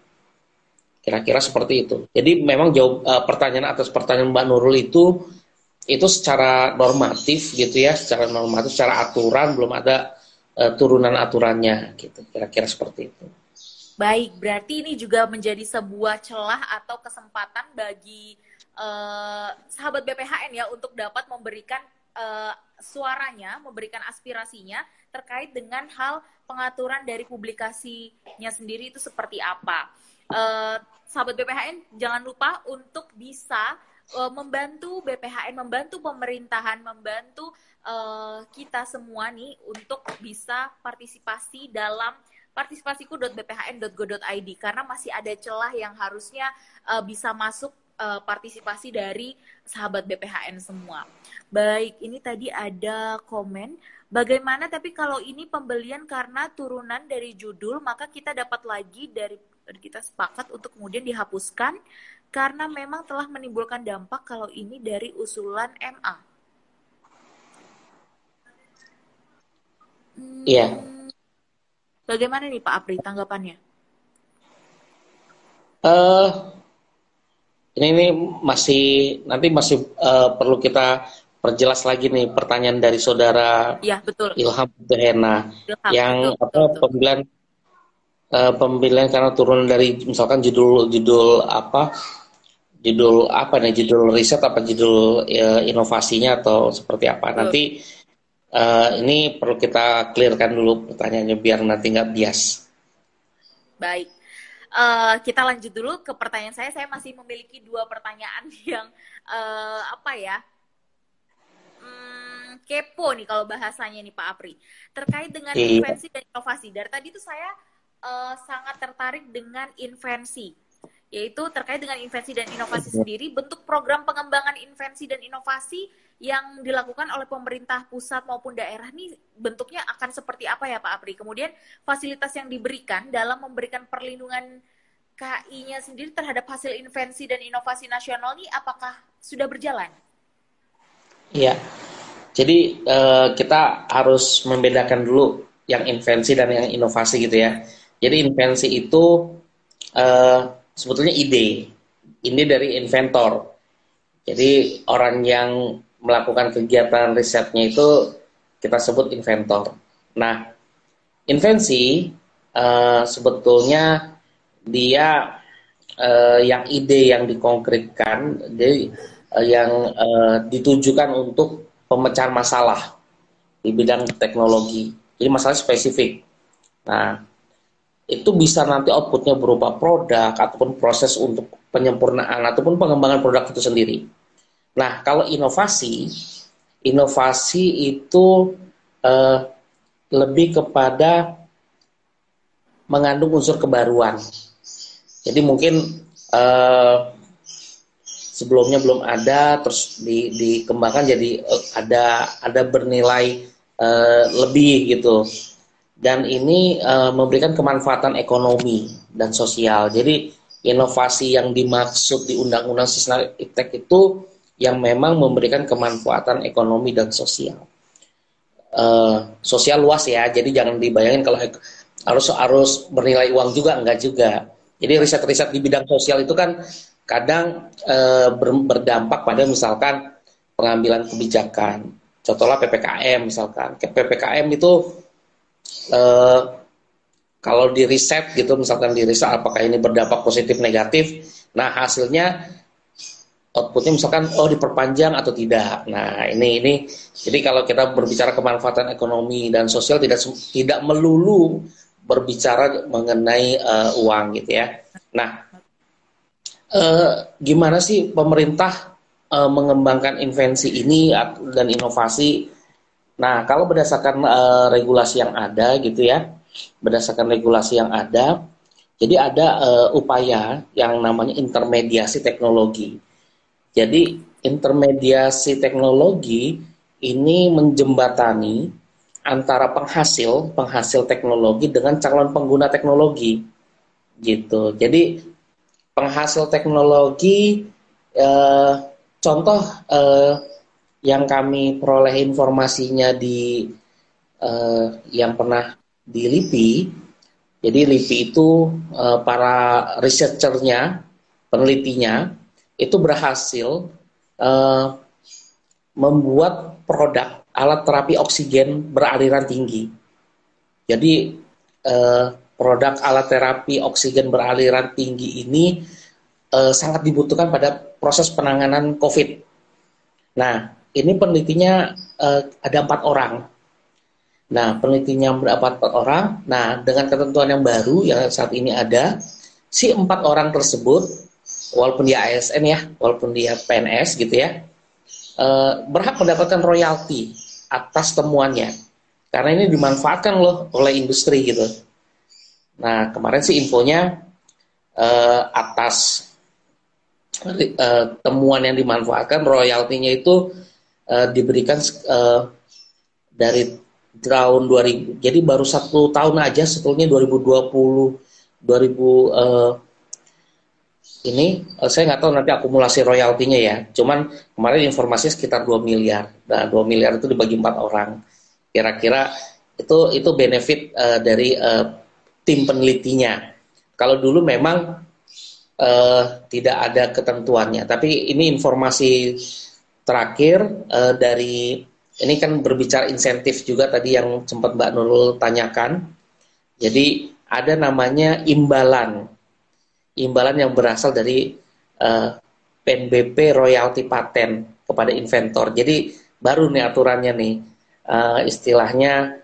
Kira-kira seperti itu. Jadi memang jawab uh, pertanyaan atas pertanyaan Mbak Nurul itu itu secara normatif gitu ya, secara normatif, secara aturan belum ada uh, turunan aturannya gitu kira-kira seperti itu. Baik, berarti ini juga menjadi sebuah celah atau kesempatan bagi uh, sahabat BPHN ya untuk dapat memberikan uh, suaranya, memberikan aspirasinya terkait dengan hal pengaturan dari publikasinya sendiri itu seperti apa. Uh, sahabat BPHN jangan lupa untuk bisa membantu BPHN, membantu pemerintahan, membantu uh, kita semua nih untuk bisa partisipasi dalam partisipasiku.bphn.go.id karena masih ada celah yang harusnya uh, bisa masuk uh, partisipasi dari sahabat BPHN semua. Baik, ini tadi ada komen bagaimana tapi kalau ini pembelian karena turunan dari judul maka kita dapat lagi dari kita sepakat untuk kemudian dihapuskan karena memang telah menimbulkan dampak kalau ini dari usulan MA. Iya. Hmm, bagaimana nih Pak Apri tanggapannya? Uh, ini ini masih nanti masih uh, perlu kita perjelas lagi nih pertanyaan dari saudara ya, betul. Ilham Behena yang betul, apa betul, pemilihan uh, pemilihan karena turun dari misalkan judul judul apa judul apa nih judul riset apa judul uh, inovasinya atau seperti apa betul. nanti uh, ini perlu kita clearkan dulu pertanyaannya biar nanti nggak bias. Baik. Uh, kita lanjut dulu ke pertanyaan saya. Saya masih memiliki dua pertanyaan yang uh, apa ya? Hmm, kepo nih kalau bahasanya nih Pak Apri. Terkait dengan iya. invensi dan inovasi. Dari tadi tuh saya uh, sangat tertarik dengan invensi yaitu terkait dengan invensi dan inovasi sendiri, bentuk program pengembangan invensi dan inovasi yang dilakukan oleh pemerintah pusat maupun daerah ini bentuknya akan seperti apa ya Pak Apri? Kemudian fasilitas yang diberikan dalam memberikan perlindungan KI-nya sendiri terhadap hasil invensi dan inovasi nasional ini apakah sudah berjalan? Iya, jadi uh, kita harus membedakan dulu yang invensi dan yang inovasi gitu ya. Jadi invensi itu uh, sebetulnya ide, ide dari inventor. Jadi orang yang melakukan kegiatan risetnya itu kita sebut inventor. Nah, invensi uh, sebetulnya dia uh, yang ide yang dikonkretkan, jadi uh, yang uh, ditujukan untuk pemecahan masalah di bidang teknologi. Jadi masalah spesifik. Nah, itu bisa nanti outputnya berupa produk ataupun proses untuk penyempurnaan ataupun pengembangan produk itu sendiri. Nah, kalau inovasi, inovasi itu eh, lebih kepada mengandung unsur kebaruan. Jadi mungkin eh, sebelumnya belum ada, terus di, dikembangkan jadi eh, ada ada bernilai eh, lebih gitu dan ini uh, memberikan kemanfaatan ekonomi dan sosial. Jadi inovasi yang dimaksud di Undang-Undang Sistem Iptek itu yang memang memberikan kemanfaatan ekonomi dan sosial. Uh, sosial luas ya, jadi jangan dibayangin kalau harus harus bernilai uang juga enggak juga. Jadi riset-riset di bidang sosial itu kan kadang uh, berdampak pada misalkan pengambilan kebijakan. Contohnya PPKM misalkan. PPKM itu uh, kalau di riset gitu misalkan di riset apakah ini berdampak positif negatif? Nah hasilnya outputnya misalkan oh diperpanjang atau tidak. Nah ini ini jadi kalau kita berbicara kemanfaatan ekonomi dan sosial tidak tidak melulu berbicara mengenai uh, uang gitu ya. Nah uh, gimana sih pemerintah uh, mengembangkan invensi ini dan inovasi Nah, kalau berdasarkan uh, regulasi yang ada gitu ya, berdasarkan regulasi yang ada, jadi ada uh, upaya yang namanya intermediasi teknologi. Jadi intermediasi teknologi ini menjembatani antara penghasil penghasil teknologi dengan calon pengguna teknologi gitu. Jadi penghasil teknologi eh, contoh eh, yang kami peroleh informasinya di uh, yang pernah di LIPI, jadi LIPI itu uh, para researchernya, penelitinya itu berhasil uh, membuat produk alat terapi oksigen beraliran tinggi. Jadi uh, produk alat terapi oksigen beraliran tinggi ini uh, sangat dibutuhkan pada proses penanganan COVID. Nah, ini penelitinya uh, ada empat orang. Nah, penelitinya berapa empat orang. Nah, dengan ketentuan yang baru yang saat ini ada, si empat orang tersebut, walaupun dia ASN ya, walaupun dia PNS gitu ya, uh, berhak mendapatkan royalti atas temuannya. Karena ini dimanfaatkan loh oleh industri gitu. Nah, kemarin sih infonya uh, atas uh, temuan yang dimanfaatkan royaltinya itu uh, diberikan uh, dari tahun 2000 jadi baru satu tahun aja sebetulnya 2020 2000 uh, ini uh, saya nggak tahu nanti akumulasi royaltinya ya. Cuman kemarin informasi sekitar 2 miliar. Nah, 2 miliar itu dibagi empat orang. Kira-kira itu itu benefit uh, dari uh, tim penelitinya. Kalau dulu memang uh, tidak ada ketentuannya, tapi ini informasi terakhir uh, dari ini kan berbicara insentif juga tadi yang sempat Mbak Nurul tanyakan. Jadi ada namanya imbalan imbalan yang berasal dari uh, eh, PNBP royalti paten kepada inventor. Jadi baru nih aturannya nih uh, istilahnya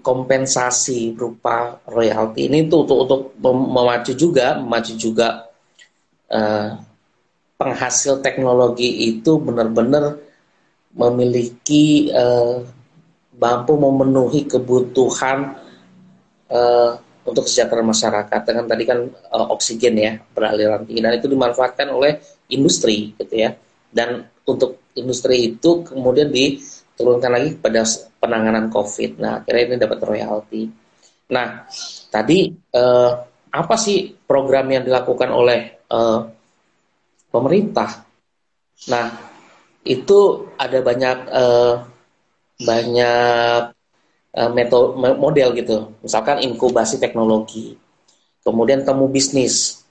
kompensasi berupa royalti ini tuh untuk untuk memacu juga memacu juga uh, penghasil teknologi itu benar-benar memiliki uh, mampu memenuhi kebutuhan uh, untuk kesejahteraan masyarakat dengan tadi kan uh, oksigen ya beraliran tinggi dan itu dimanfaatkan oleh industri gitu ya dan untuk industri itu kemudian diturunkan lagi pada penanganan COVID. Nah akhirnya ini dapat royalti. Nah tadi uh, apa sih program yang dilakukan oleh uh, pemerintah? Nah itu ada banyak uh, banyak Eh, metode model gitu. Misalkan inkubasi teknologi, kemudian temu bisnis,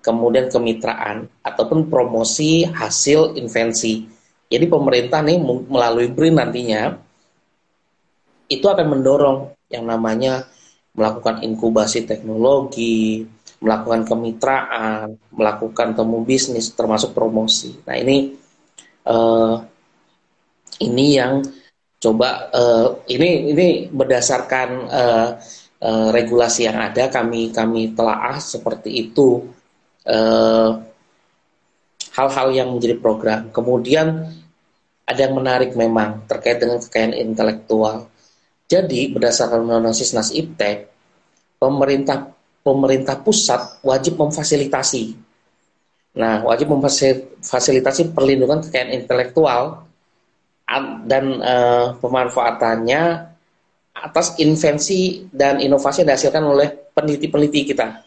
kemudian kemitraan ataupun promosi hasil invensi. Jadi pemerintah nih melalui BRIN nantinya itu akan mendorong yang namanya melakukan inkubasi teknologi, melakukan kemitraan, melakukan temu bisnis termasuk promosi. Nah, ini uh, ini yang coba uh, ini ini berdasarkan uh, uh, regulasi yang ada kami kami telaah seperti itu hal-hal uh, yang menjadi program. Kemudian ada yang menarik memang terkait dengan kekayaan intelektual. Jadi berdasarkan undang-undang Sisnas Iptek, pemerintah pemerintah pusat wajib memfasilitasi. Nah, wajib memfasilitasi perlindungan kekayaan intelektual dan uh, pemanfaatannya atas invensi dan inovasi yang dihasilkan oleh peneliti-peneliti kita.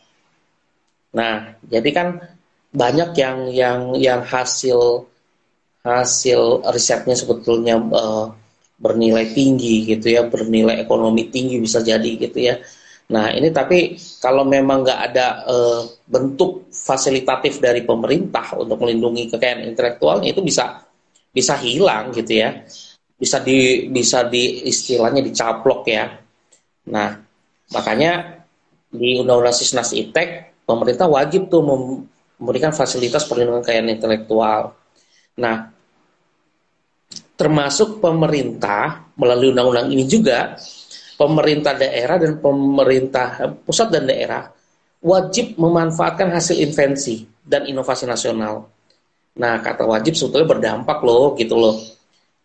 Nah, jadi kan banyak yang yang yang hasil hasil risetnya sebetulnya uh, bernilai tinggi gitu ya, bernilai ekonomi tinggi bisa jadi gitu ya. Nah ini tapi kalau memang nggak ada uh, bentuk fasilitatif dari pemerintah untuk melindungi kekayaan intelektualnya itu bisa bisa hilang gitu ya. Bisa di bisa di istilahnya dicaplok ya. Nah makanya di undang-undang Sisnas Iptek pemerintah wajib tuh memberikan fasilitas perlindungan kekayaan intelektual. Nah termasuk pemerintah melalui undang-undang ini juga pemerintah daerah dan pemerintah pusat dan daerah wajib memanfaatkan hasil invensi dan inovasi nasional Nah, kata wajib sebetulnya berdampak loh, gitu loh.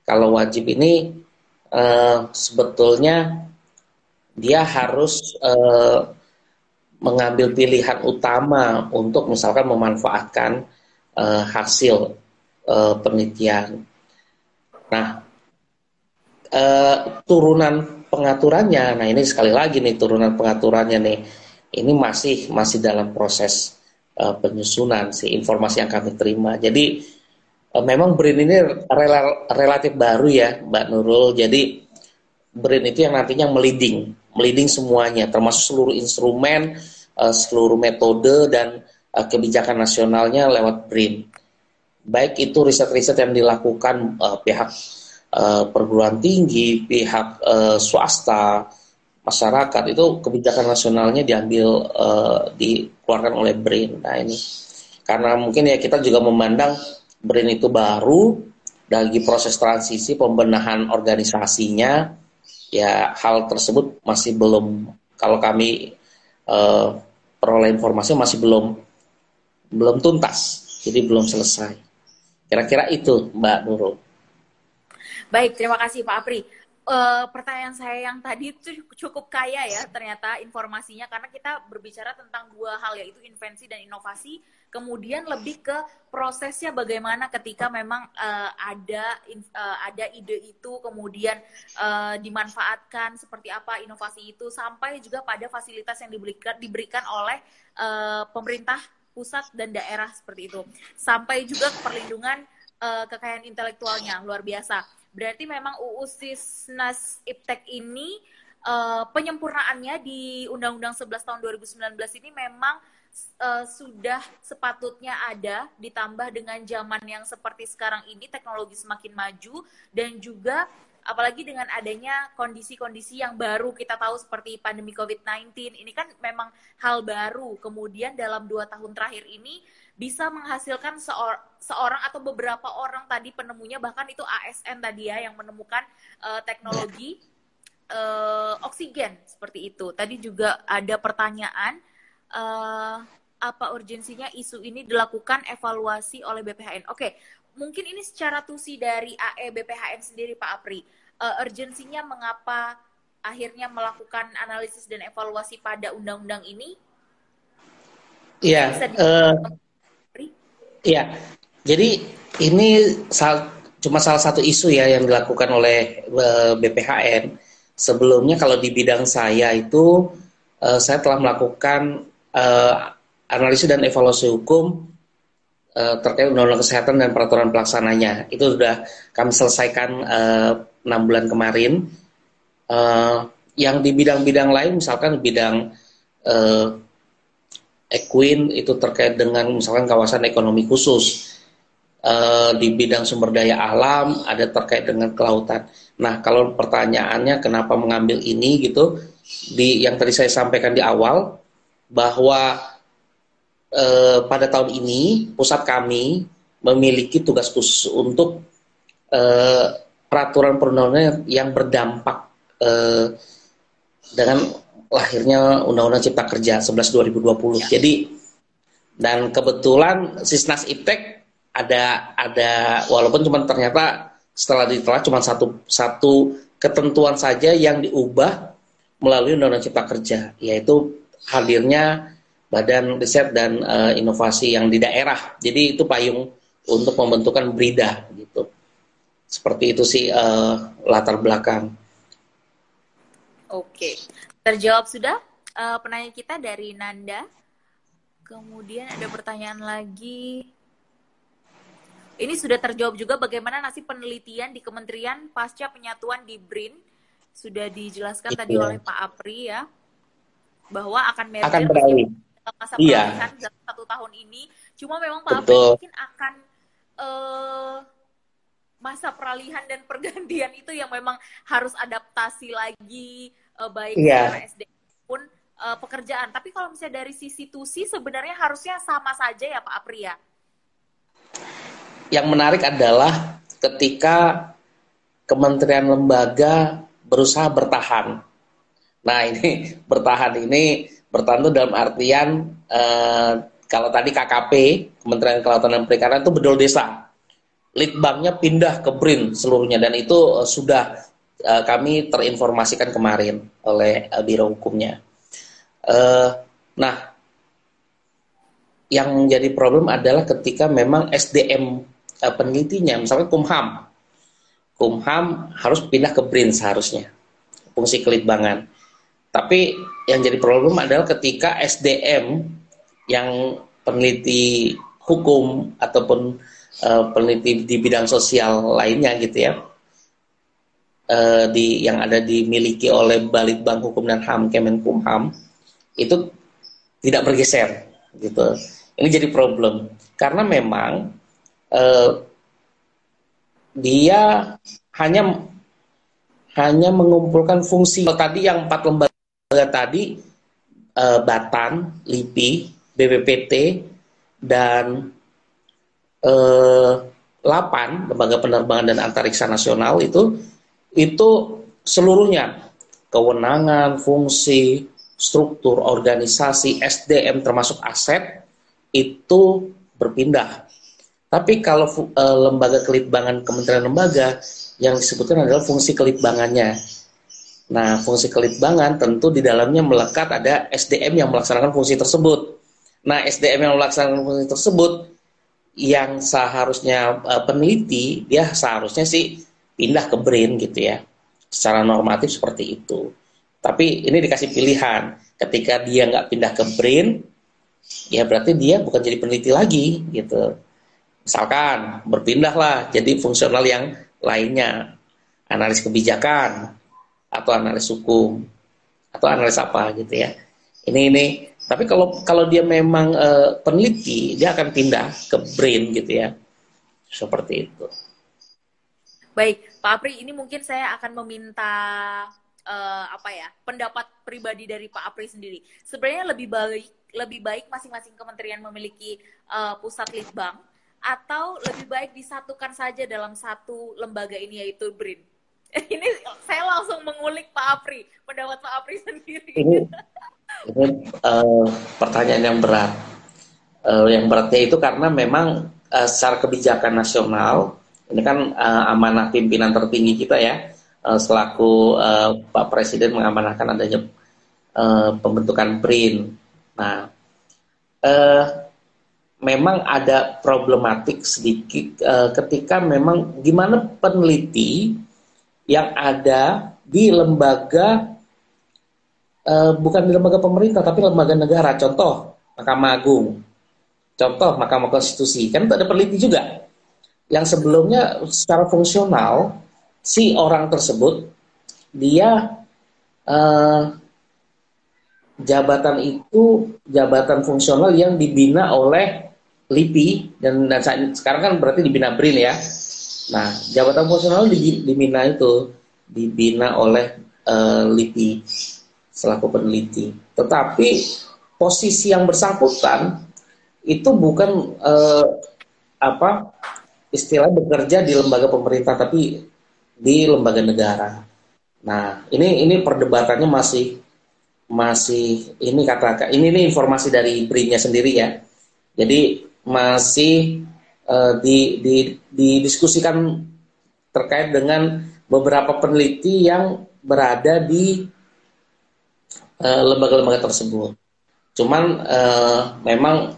Kalau wajib ini uh, sebetulnya dia harus uh, mengambil pilihan utama untuk misalkan memanfaatkan uh, hasil penelitian. Nah, turunan pengaturannya, nah ini sekali lagi nih turunan pengaturannya nih, ini masih masih dalam proses uh, penyusunan si informasi yang kami terima. Jadi uh, memang BRIN ini rel relatif baru ya, Mbak Nurul. Jadi BRIN itu yang nantinya meliding, meliding semuanya, termasuk seluruh instrumen, uh, seluruh metode dan uh, kebijakan nasionalnya lewat BRIN. Baik itu riset-riset yang dilakukan uh, pihak uh, perguruan tinggi, pihak uh, swasta, masyarakat itu kebijakan nasionalnya diambil uh, dikeluarkan oleh BRIN. Nah ini karena mungkin ya kita juga memandang BRIN itu baru lagi proses transisi pembenahan organisasinya ya hal tersebut masih belum kalau kami uh, peroleh informasi masih belum belum tuntas jadi belum selesai kira-kira itu Mbak Nurul baik terima kasih Pak Apri. Uh, pertanyaan saya yang tadi itu cukup kaya ya ternyata informasinya karena kita berbicara tentang dua hal yaitu invensi dan inovasi. Kemudian lebih ke prosesnya bagaimana ketika memang uh, ada uh, ada ide itu kemudian uh, dimanfaatkan seperti apa inovasi itu sampai juga pada fasilitas yang diberikan diberikan oleh uh, pemerintah pusat dan daerah seperti itu. Sampai juga perlindungan uh, kekayaan intelektualnya luar biasa Berarti memang UU Sisnas Iptek ini uh, penyempurnaannya di Undang-Undang 11 tahun 2019 ini memang uh, sudah sepatutnya ada ditambah dengan zaman yang seperti sekarang ini teknologi semakin maju dan juga apalagi dengan adanya kondisi-kondisi yang baru kita tahu seperti pandemi COVID-19 ini kan memang hal baru. Kemudian dalam dua tahun terakhir ini bisa menghasilkan seor seorang atau beberapa orang tadi penemunya bahkan itu ASN tadi ya yang menemukan uh, teknologi uh, oksigen seperti itu. Tadi juga ada pertanyaan uh, apa urgensinya isu ini dilakukan evaluasi oleh BPHN. Oke, mungkin ini secara tusi dari AE BPHN sendiri Pak Apri. Uh, urgensinya mengapa akhirnya melakukan analisis dan evaluasi pada undang-undang ini? Iya. Uh, Iya, jadi ini sal cuma salah satu isu ya yang dilakukan oleh e, BPHN. Sebelumnya kalau di bidang saya itu uh, saya telah melakukan uh, analisis dan evaluasi hukum uh, terkait undang-undang kesehatan dan peraturan pelaksananya. Itu sudah kami selesaikan enam bulan kemarin. Uh, yang di bidang-bidang lain, misalkan bidang uh, Equin itu terkait dengan misalkan kawasan ekonomi khusus uh, di bidang sumber daya alam ada terkait dengan kelautan. Nah kalau pertanyaannya kenapa mengambil ini gitu di yang tadi saya sampaikan di awal bahwa uh, pada tahun ini pusat kami memiliki tugas khusus untuk uh, peraturan perundangan yang berdampak uh, dengan lahirnya Undang-Undang Cipta Kerja 11 2020. Ya. Jadi dan kebetulan Sisnas Iptek ada ada walaupun cuma ternyata setelah ditelah cuma satu satu ketentuan saja yang diubah melalui Undang-Undang Cipta Kerja yaitu hadirnya Badan Riset dan uh, Inovasi yang di daerah. Jadi itu payung untuk pembentukan BRIDA gitu. Seperti itu sih uh, latar belakang. Oke. Terjawab sudah uh, penanya kita dari Nanda. Kemudian ada pertanyaan lagi. Ini sudah terjawab juga bagaimana nasib penelitian di Kementerian pasca penyatuan di BRIN. Sudah dijelaskan iya. tadi oleh Pak Apri ya. Bahwa akan merger akan beralih. masa iya. dalam satu tahun ini. Cuma memang Pak Betul. Apri mungkin akan uh, masa peralihan dan pergantian itu yang memang harus adaptasi lagi uh, baik yeah. SDM pun uh, pekerjaan. Tapi kalau misalnya dari sisi tusi sebenarnya harusnya sama saja ya Pak Apria. Yang menarik adalah ketika kementerian lembaga berusaha bertahan. Nah ini bertahan ini bertahan itu dalam artian uh, kalau tadi KKP Kementerian Kelautan dan Perikanan itu bedol desa. Litbangnya pindah ke BRIN seluruhnya dan itu uh, sudah uh, kami terinformasikan kemarin oleh uh, Biro Hukumnya. Nah, yang menjadi problem adalah ketika memang SDM penelitinya, misalnya Kumham, Kumham harus pindah ke BRIN seharusnya, fungsi kelitbangan. Tapi yang jadi problem adalah ketika SDM yang peneliti hukum ataupun uh, peneliti di bidang sosial lainnya gitu ya, uh, di yang ada dimiliki oleh Balitbang Hukum dan HAM Kemenkumham itu tidak bergeser gitu. Ini jadi problem. Karena memang uh, dia hanya hanya mengumpulkan fungsi. Tadi yang empat lembaga tadi uh, Batan, LIPI, BPPT dan 8 lembaga penerbangan dan antariksa nasional itu itu seluruhnya kewenangan, fungsi, struktur, organisasi, SDM termasuk aset itu berpindah. Tapi kalau e, lembaga kelitbangan kementerian lembaga yang disebutkan adalah fungsi kelitbangannya. Nah, fungsi kelitbangan tentu di dalamnya melekat ada SDM yang melaksanakan fungsi tersebut. Nah, SDM yang melaksanakan fungsi tersebut yang seharusnya uh, peneliti dia seharusnya sih pindah ke BRIN gitu ya. Secara normatif seperti itu. Tapi ini dikasih pilihan. Ketika dia nggak pindah ke BRIN, ya berarti dia bukan jadi peneliti lagi gitu. Misalkan berpindahlah jadi fungsional yang lainnya, analis kebijakan atau analis hukum atau analis apa gitu ya. Ini ini tapi kalau kalau dia memang uh, peneliti, dia akan pindah ke brain gitu ya. Seperti itu. Baik, Pak Apri, ini mungkin saya akan meminta uh, apa ya pendapat pribadi dari Pak Apri sendiri. Sebenarnya lebih baik lebih baik masing-masing kementerian memiliki uh, pusat litbang atau lebih baik disatukan saja dalam satu lembaga ini yaitu BRIN. Ini saya langsung mengulik Pak Apri, pendapat Pak Apri sendiri. Ini ini uh, pertanyaan yang berat. Uh, yang beratnya itu karena memang uh, secara kebijakan nasional ini kan uh, amanah pimpinan tertinggi kita ya uh, selaku uh, Pak Presiden mengamanahkan adanya uh, pembentukan BRIN. Nah, uh, memang ada problematik sedikit uh, ketika memang gimana peneliti yang ada di lembaga Eh, bukan di lembaga pemerintah tapi lembaga negara. Contoh Mahkamah Agung, contoh Mahkamah Konstitusi, kan itu ada peneliti juga. Yang sebelumnya secara fungsional si orang tersebut dia uh, jabatan itu jabatan fungsional yang dibina oleh LIPI dan, dan sekarang kan berarti dibina BRIN ya. Nah, jabatan fungsional dibina itu dibina oleh uh, LIPI selaku peneliti. Tetapi posisi yang bersangkutan itu bukan eh, apa istilah bekerja di lembaga pemerintah tapi di lembaga negara. Nah, ini ini perdebatannya masih masih ini kata ini ini informasi dari BRI-nya sendiri ya. Jadi masih uh, di, di didiskusikan terkait dengan beberapa peneliti yang berada di Eh, lembaga-lembaga uh, tersebut. Cuman uh, memang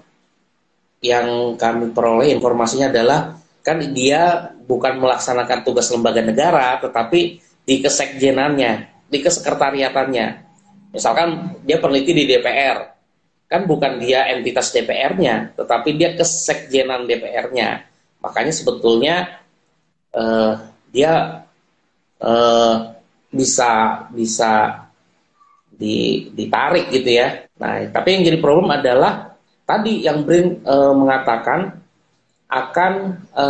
yang kami peroleh informasinya adalah kan dia bukan melaksanakan tugas lembaga negara, tetapi di kesekjenannya, di kesekretariatannya. Misalkan dia peneliti di DPR, kan bukan dia entitas DPR-nya, tetapi dia kesekjenan DPR-nya. Makanya sebetulnya uh, dia uh, bisa bisa di, ditarik gitu ya. Nah, tapi yang jadi problem adalah tadi yang Brin e, mengatakan akan e,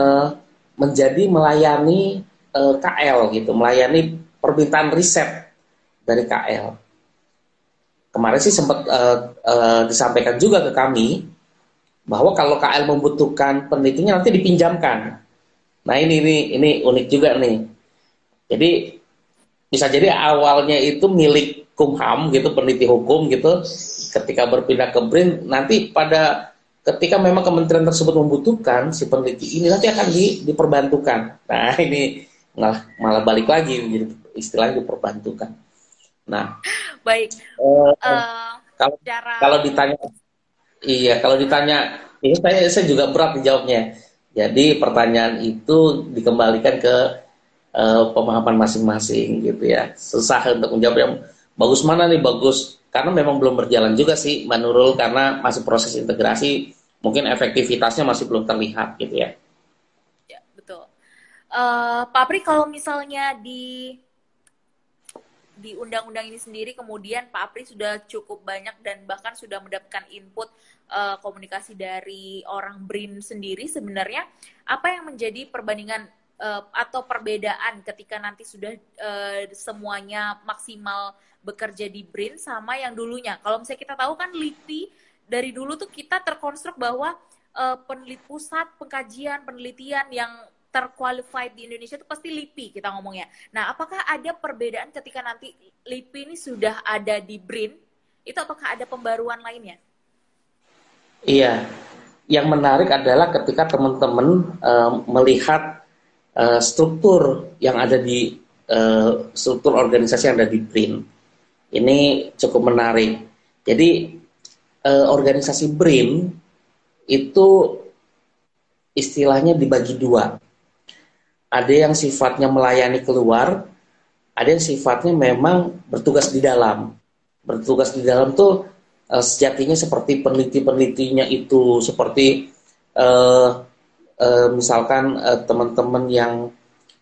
menjadi melayani e, KL gitu, melayani permintaan riset dari KL. Kemarin sih sempat e, e, disampaikan juga ke kami bahwa kalau KL membutuhkan penelitinya nanti dipinjamkan. Nah ini ini ini unik juga nih. Jadi bisa jadi awalnya itu milik Kumham gitu peneliti hukum gitu ketika berpindah ke BRIN nanti pada ketika memang kementerian tersebut membutuhkan si peneliti ini nanti akan di, diperbantukan. Nah ini malah malah balik lagi gitu istilahnya diperbantukan. Nah. Baik. Uh, uh, kalau cara... kalau ditanya iya kalau ditanya ini saya saya juga berat dijawabnya. Jadi pertanyaan itu dikembalikan ke uh, pemahaman masing-masing gitu ya. Susah untuk menjawab yang bagus mana nih bagus karena memang belum berjalan juga sih Mbak Nurul karena masih proses integrasi mungkin efektivitasnya masih belum terlihat gitu ya. Ya betul. Uh, Pak Pri kalau misalnya di di undang-undang ini sendiri kemudian Pak Apri sudah cukup banyak dan bahkan sudah mendapatkan input uh, komunikasi dari orang BRIN sendiri sebenarnya apa yang menjadi perbandingan uh, atau perbedaan ketika nanti sudah semuanya maksimal bekerja di BRIN sama yang dulunya. Kalau misalnya kita tahu kan LIPI dari dulu tuh kita terkonstruk bahwa uh, penelit pusat pengkajian penelitian yang terqualified di Indonesia itu pasti LIPI kita ngomongnya. Nah, apakah ada perbedaan ketika nanti LIPI ini sudah ada di BRIN? Itu apakah ada pembaruan lainnya? Iya. Yang menarik adalah ketika teman-teman uh, melihat uh, struktur yang ada di uh, struktur organisasi yang ada di BRIN. Ini cukup menarik. Jadi uh, organisasi BRIN itu istilahnya dibagi dua. Ada yang sifatnya melayani keluar, ada yang sifatnya memang bertugas di dalam. Bertugas di dalam tuh uh, sejatinya seperti peneliti-penelitinya itu, seperti uh, uh, misalkan uh, teman-teman yang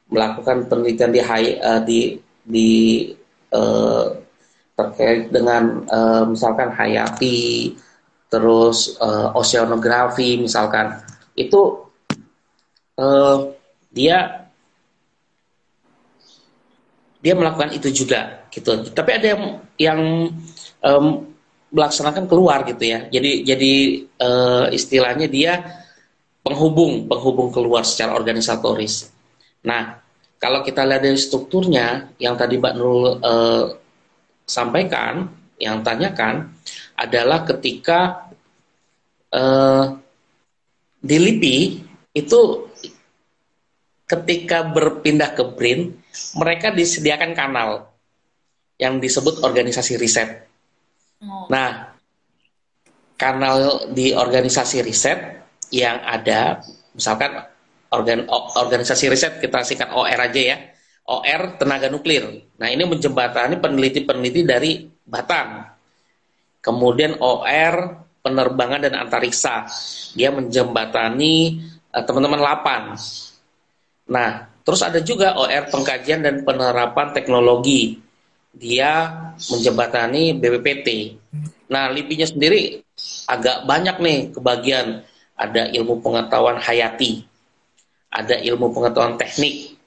melakukan penelitian di uh, di di uh, terkait dengan uh, misalkan hayati, terus uh, oceanografi misalkan itu uh, dia dia melakukan itu juga gitu. Tapi ada yang yang um, melaksanakan keluar gitu ya. Jadi jadi uh, istilahnya dia penghubung penghubung keluar secara organisatoris. Nah, kalau kita lihat dari strukturnya yang tadi Mbak Nurul uh, sampaikan, yang tanyakan adalah ketika uh, di LIPI itu ketika berpindah ke BRIN, mereka disediakan kanal yang disebut organisasi riset. Oh. Nah, kanal di organisasi riset yang ada, misalkan organ, organisasi riset kita singkat OR aja ya, OR tenaga nuklir. Nah ini menjembatani peneliti-peneliti dari Batam. Kemudian OR penerbangan dan antariksa, dia menjembatani uh, teman-teman lapan Nah, terus ada juga OR pengkajian dan penerapan teknologi. Dia menjembatani BPPT. Nah, LIPI-nya sendiri agak banyak nih kebagian. Ada ilmu pengetahuan hayati, ada ilmu pengetahuan teknik,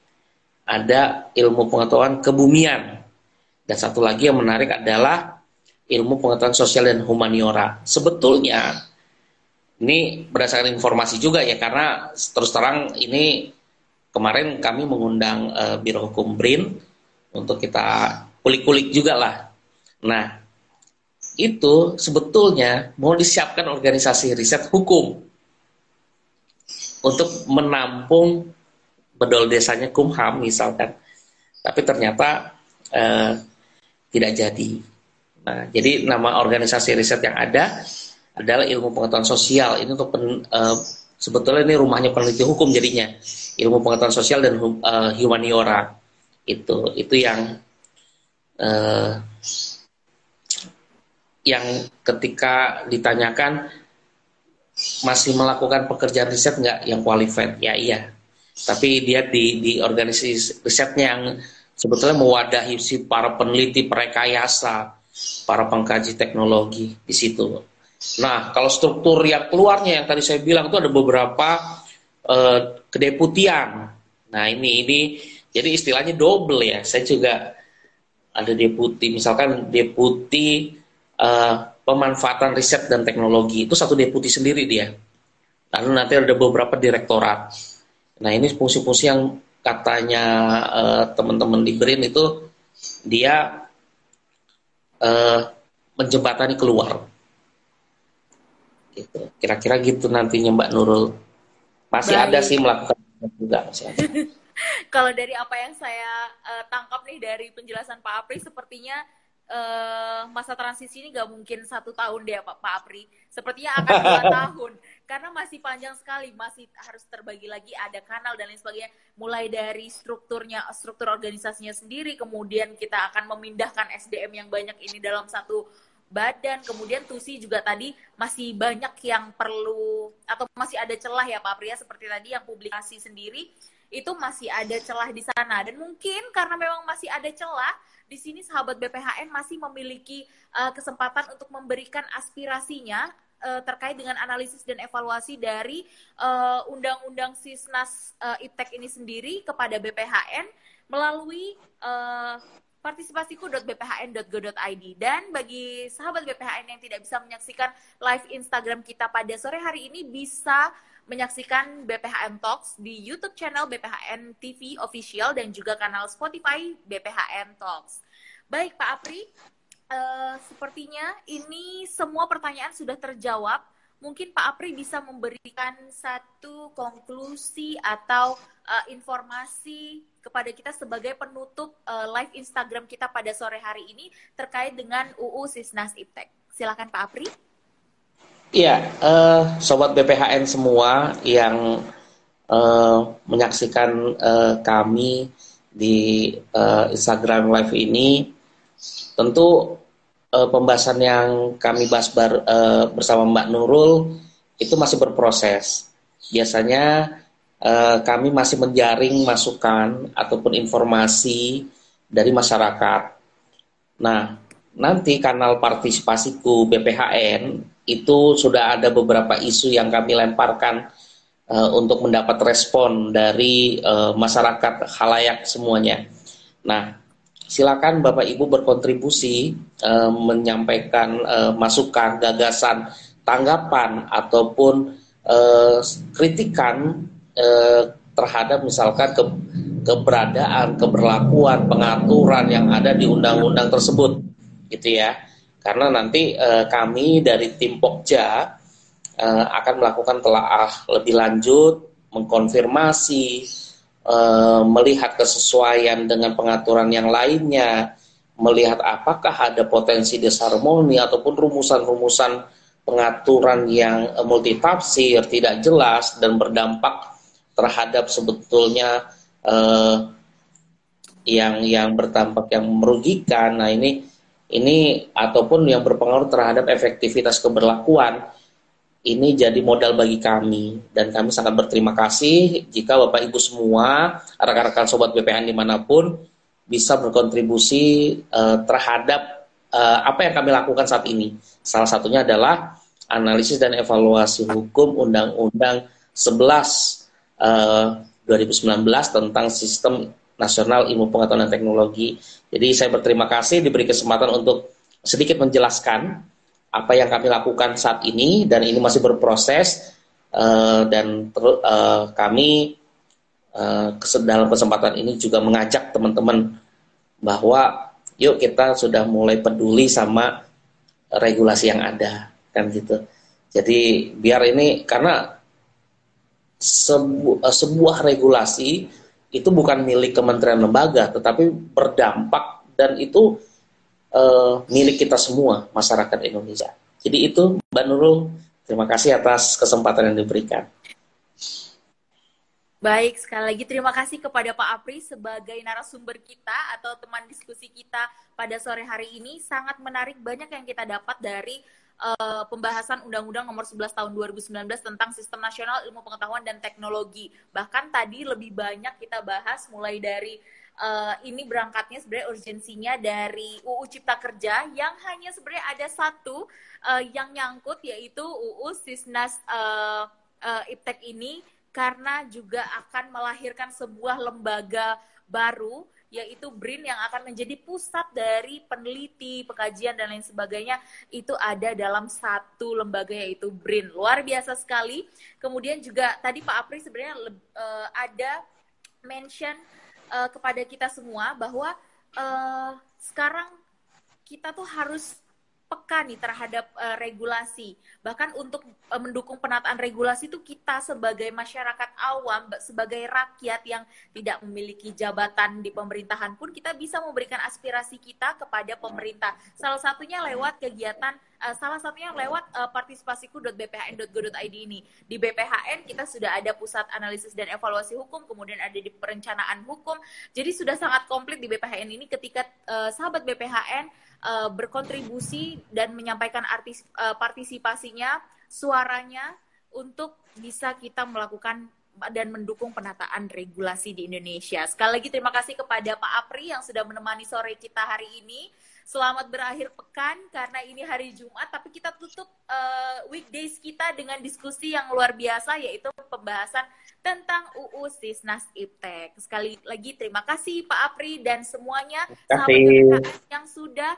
ada ilmu pengetahuan kebumian. Dan satu lagi yang menarik adalah ilmu pengetahuan sosial dan humaniora. Sebetulnya ini berdasarkan informasi juga ya karena terus terang ini kemarin kami mengundang uh, Biro Hukum BRIN untuk kita kulik-kulik juga lah. Nah, itu sebetulnya mau disiapkan organisasi riset hukum untuk menampung bedol desanya Kumham misalkan. Tapi ternyata uh, tidak jadi. Nah, jadi nama organisasi riset yang ada adalah ilmu pengetahuan sosial. Ini untuk pen, uh, sebetulnya ini rumahnya peneliti hukum jadinya ilmu pengetahuan sosial dan uh, humaniora itu itu yang uh, yang ketika ditanyakan masih melakukan pekerjaan riset nggak yang qualified ya iya tapi dia di di organisasi risetnya yang sebetulnya mewadahi si para peneliti perekayasa para pengkaji teknologi di situ Nah, kalau struktur yang keluarnya yang tadi saya bilang itu ada beberapa uh, kedeputian. Nah, ini ini jadi istilahnya double ya. Saya juga ada deputi, misalkan deputi uh, pemanfaatan riset dan teknologi itu satu deputi sendiri dia. Lalu nanti ada beberapa direktorat. Nah, ini fungsi-fungsi yang katanya uh, teman-teman di BRIN itu dia uh, menjembatani keluar. Gitu. Kira-kira gitu nantinya Mbak Nurul. Masih Baik. ada sih melakukan juga masih ada. Kalau dari apa yang saya uh, tangkap nih dari penjelasan Pak Apri sepertinya uh, masa transisi ini gak mungkin satu tahun deh Pak, Pak Apri. Sepertinya akan dua tahun karena masih panjang sekali masih harus terbagi lagi ada kanal dan lain sebagainya. Mulai dari strukturnya struktur organisasinya sendiri kemudian kita akan memindahkan SDM yang banyak ini dalam satu badan, kemudian tusi juga tadi masih banyak yang perlu atau masih ada celah ya Pak Pria seperti tadi yang publikasi sendiri itu masih ada celah di sana. Dan mungkin karena memang masih ada celah di sini sahabat BPHN masih memiliki uh, kesempatan untuk memberikan aspirasinya uh, terkait dengan analisis dan evaluasi dari uh, undang-undang Sisnas uh, IPTEK ini sendiri kepada BPHN melalui uh, partisipasiku.bphn.go.id dan bagi sahabat BPHN yang tidak bisa menyaksikan live Instagram kita pada sore hari ini bisa menyaksikan BPHN Talks di YouTube channel BPHN TV official dan juga kanal Spotify BPHN Talks. Baik Pak Apri, uh, sepertinya ini semua pertanyaan sudah terjawab mungkin Pak Apri bisa memberikan satu konklusi atau uh, informasi kepada kita sebagai penutup uh, live Instagram kita pada sore hari ini terkait dengan UU Sisnas Iptek. Silakan Pak Apri. Iya, uh, sobat BPHN semua yang uh, menyaksikan uh, kami di uh, Instagram Live ini, tentu uh, pembahasan yang kami bahas bar, uh, bersama Mbak Nurul itu masih berproses. Biasanya uh, kami masih menjaring masukan ataupun informasi dari masyarakat. Nah, nanti kanal partisipasiku BPHN itu sudah ada beberapa isu yang kami lemparkan uh, untuk mendapat respon dari uh, masyarakat halayak semuanya. Nah, silakan Bapak Ibu berkontribusi uh, menyampaikan uh, masukan, gagasan, tanggapan ataupun uh, kritikan uh, terhadap misalkan ke, keberadaan, keberlakuan, pengaturan yang ada di undang-undang tersebut, gitu ya. Karena nanti uh, kami dari tim Pokja uh, akan melakukan telaah lebih lanjut, mengkonfirmasi Eh, melihat kesesuaian dengan pengaturan yang lainnya, melihat apakah ada potensi disharmoni ataupun rumusan-rumusan pengaturan yang uh, multitafsir, tidak jelas dan berdampak terhadap sebetulnya uh, yang yang berdampak yang merugikan. Nah ini ini ataupun yang berpengaruh terhadap efektivitas keberlakuan ini jadi modal bagi kami dan kami sangat berterima kasih jika Bapak Ibu semua rekan-rekan sobat BPN di mana pun bisa berkontribusi uh, terhadap uh, apa yang kami lakukan saat ini. Salah satunya adalah analisis dan evaluasi hukum Undang-Undang 11 uh, 2019 tentang Sistem Nasional Ilmu Pengetahuan dan Teknologi. Jadi saya berterima kasih diberi kesempatan untuk sedikit menjelaskan apa yang kami lakukan saat ini dan ini masih berproses uh, dan ter, uh, kami uh, dalam kesempatan ini juga mengajak teman-teman bahwa yuk kita sudah mulai peduli sama regulasi yang ada kan gitu. Jadi biar ini karena sebu, sebuah regulasi itu bukan milik kementerian lembaga tetapi berdampak dan itu uh, milik kita semua masyarakat Indonesia. Jadi itu Mbak Nurul, terima kasih atas kesempatan yang diberikan. Baik, sekali lagi terima kasih kepada Pak Apri sebagai narasumber kita atau teman diskusi kita pada sore hari ini. Sangat menarik banyak yang kita dapat dari uh, pembahasan Undang-Undang Nomor 11 Tahun 2019 tentang Sistem Nasional Ilmu Pengetahuan dan Teknologi. Bahkan tadi lebih banyak kita bahas mulai dari uh, ini berangkatnya sebenarnya urgensinya dari UU Cipta Kerja yang hanya sebenarnya ada satu uh, yang nyangkut yaitu UU Sisnas uh, uh, Iptek ini karena juga akan melahirkan sebuah lembaga baru yaitu BRIN yang akan menjadi pusat dari peneliti, pekajian dan lain sebagainya itu ada dalam satu lembaga yaitu BRIN. Luar biasa sekali. Kemudian juga tadi Pak Apri sebenarnya uh, ada mention uh, kepada kita semua bahwa uh, sekarang kita tuh harus peka nih terhadap uh, regulasi. Bahkan untuk uh, mendukung penataan regulasi itu kita sebagai masyarakat awam, sebagai rakyat yang tidak memiliki jabatan di pemerintahan pun kita bisa memberikan aspirasi kita kepada pemerintah. Salah satunya lewat kegiatan uh, salah satunya lewat uh, partisipasiku.bphn.go.id ini. Di BPHN kita sudah ada pusat analisis dan evaluasi hukum, kemudian ada di perencanaan hukum. Jadi sudah sangat komplit di BPHN ini ketika uh, sahabat BPHN uh, berkontribusi dan menyampaikan artis uh, partisipasinya, suaranya untuk bisa kita melakukan dan mendukung penataan regulasi di Indonesia. Sekali lagi terima kasih kepada Pak Apri yang sudah menemani sore kita hari ini. Selamat berakhir pekan karena ini hari Jumat, tapi kita tutup uh, weekdays kita dengan diskusi yang luar biasa yaitu pembahasan tentang UU Sisnas Iptek. Sekali lagi terima kasih Pak Apri dan semuanya sahabat yang sudah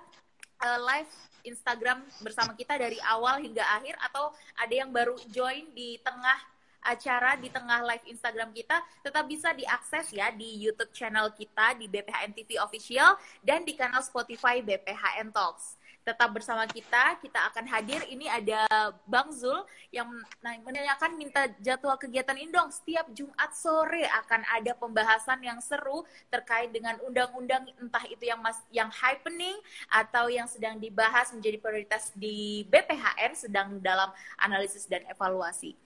uh, live Instagram bersama kita dari awal hingga akhir atau ada yang baru join di tengah acara di tengah live Instagram kita tetap bisa diakses ya di YouTube channel kita di BPHN TV Official dan di kanal Spotify BPHN Talks tetap bersama kita. Kita akan hadir. Ini ada Bang Zul yang menanyakan minta jadwal kegiatan ini dong. Setiap Jumat sore akan ada pembahasan yang seru terkait dengan undang-undang entah itu yang mas yang happening atau yang sedang dibahas menjadi prioritas di BPHN sedang dalam analisis dan evaluasi.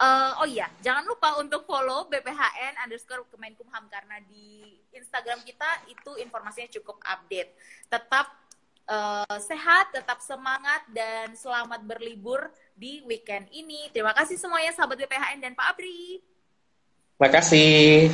Uh, oh iya, jangan lupa untuk follow BPHN underscore Kemenkumham karena di Instagram kita itu informasinya cukup update. Tetap uh, sehat, tetap semangat dan selamat berlibur di weekend ini. Terima kasih semuanya sahabat BPHN dan Pak Abri. Terima kasih.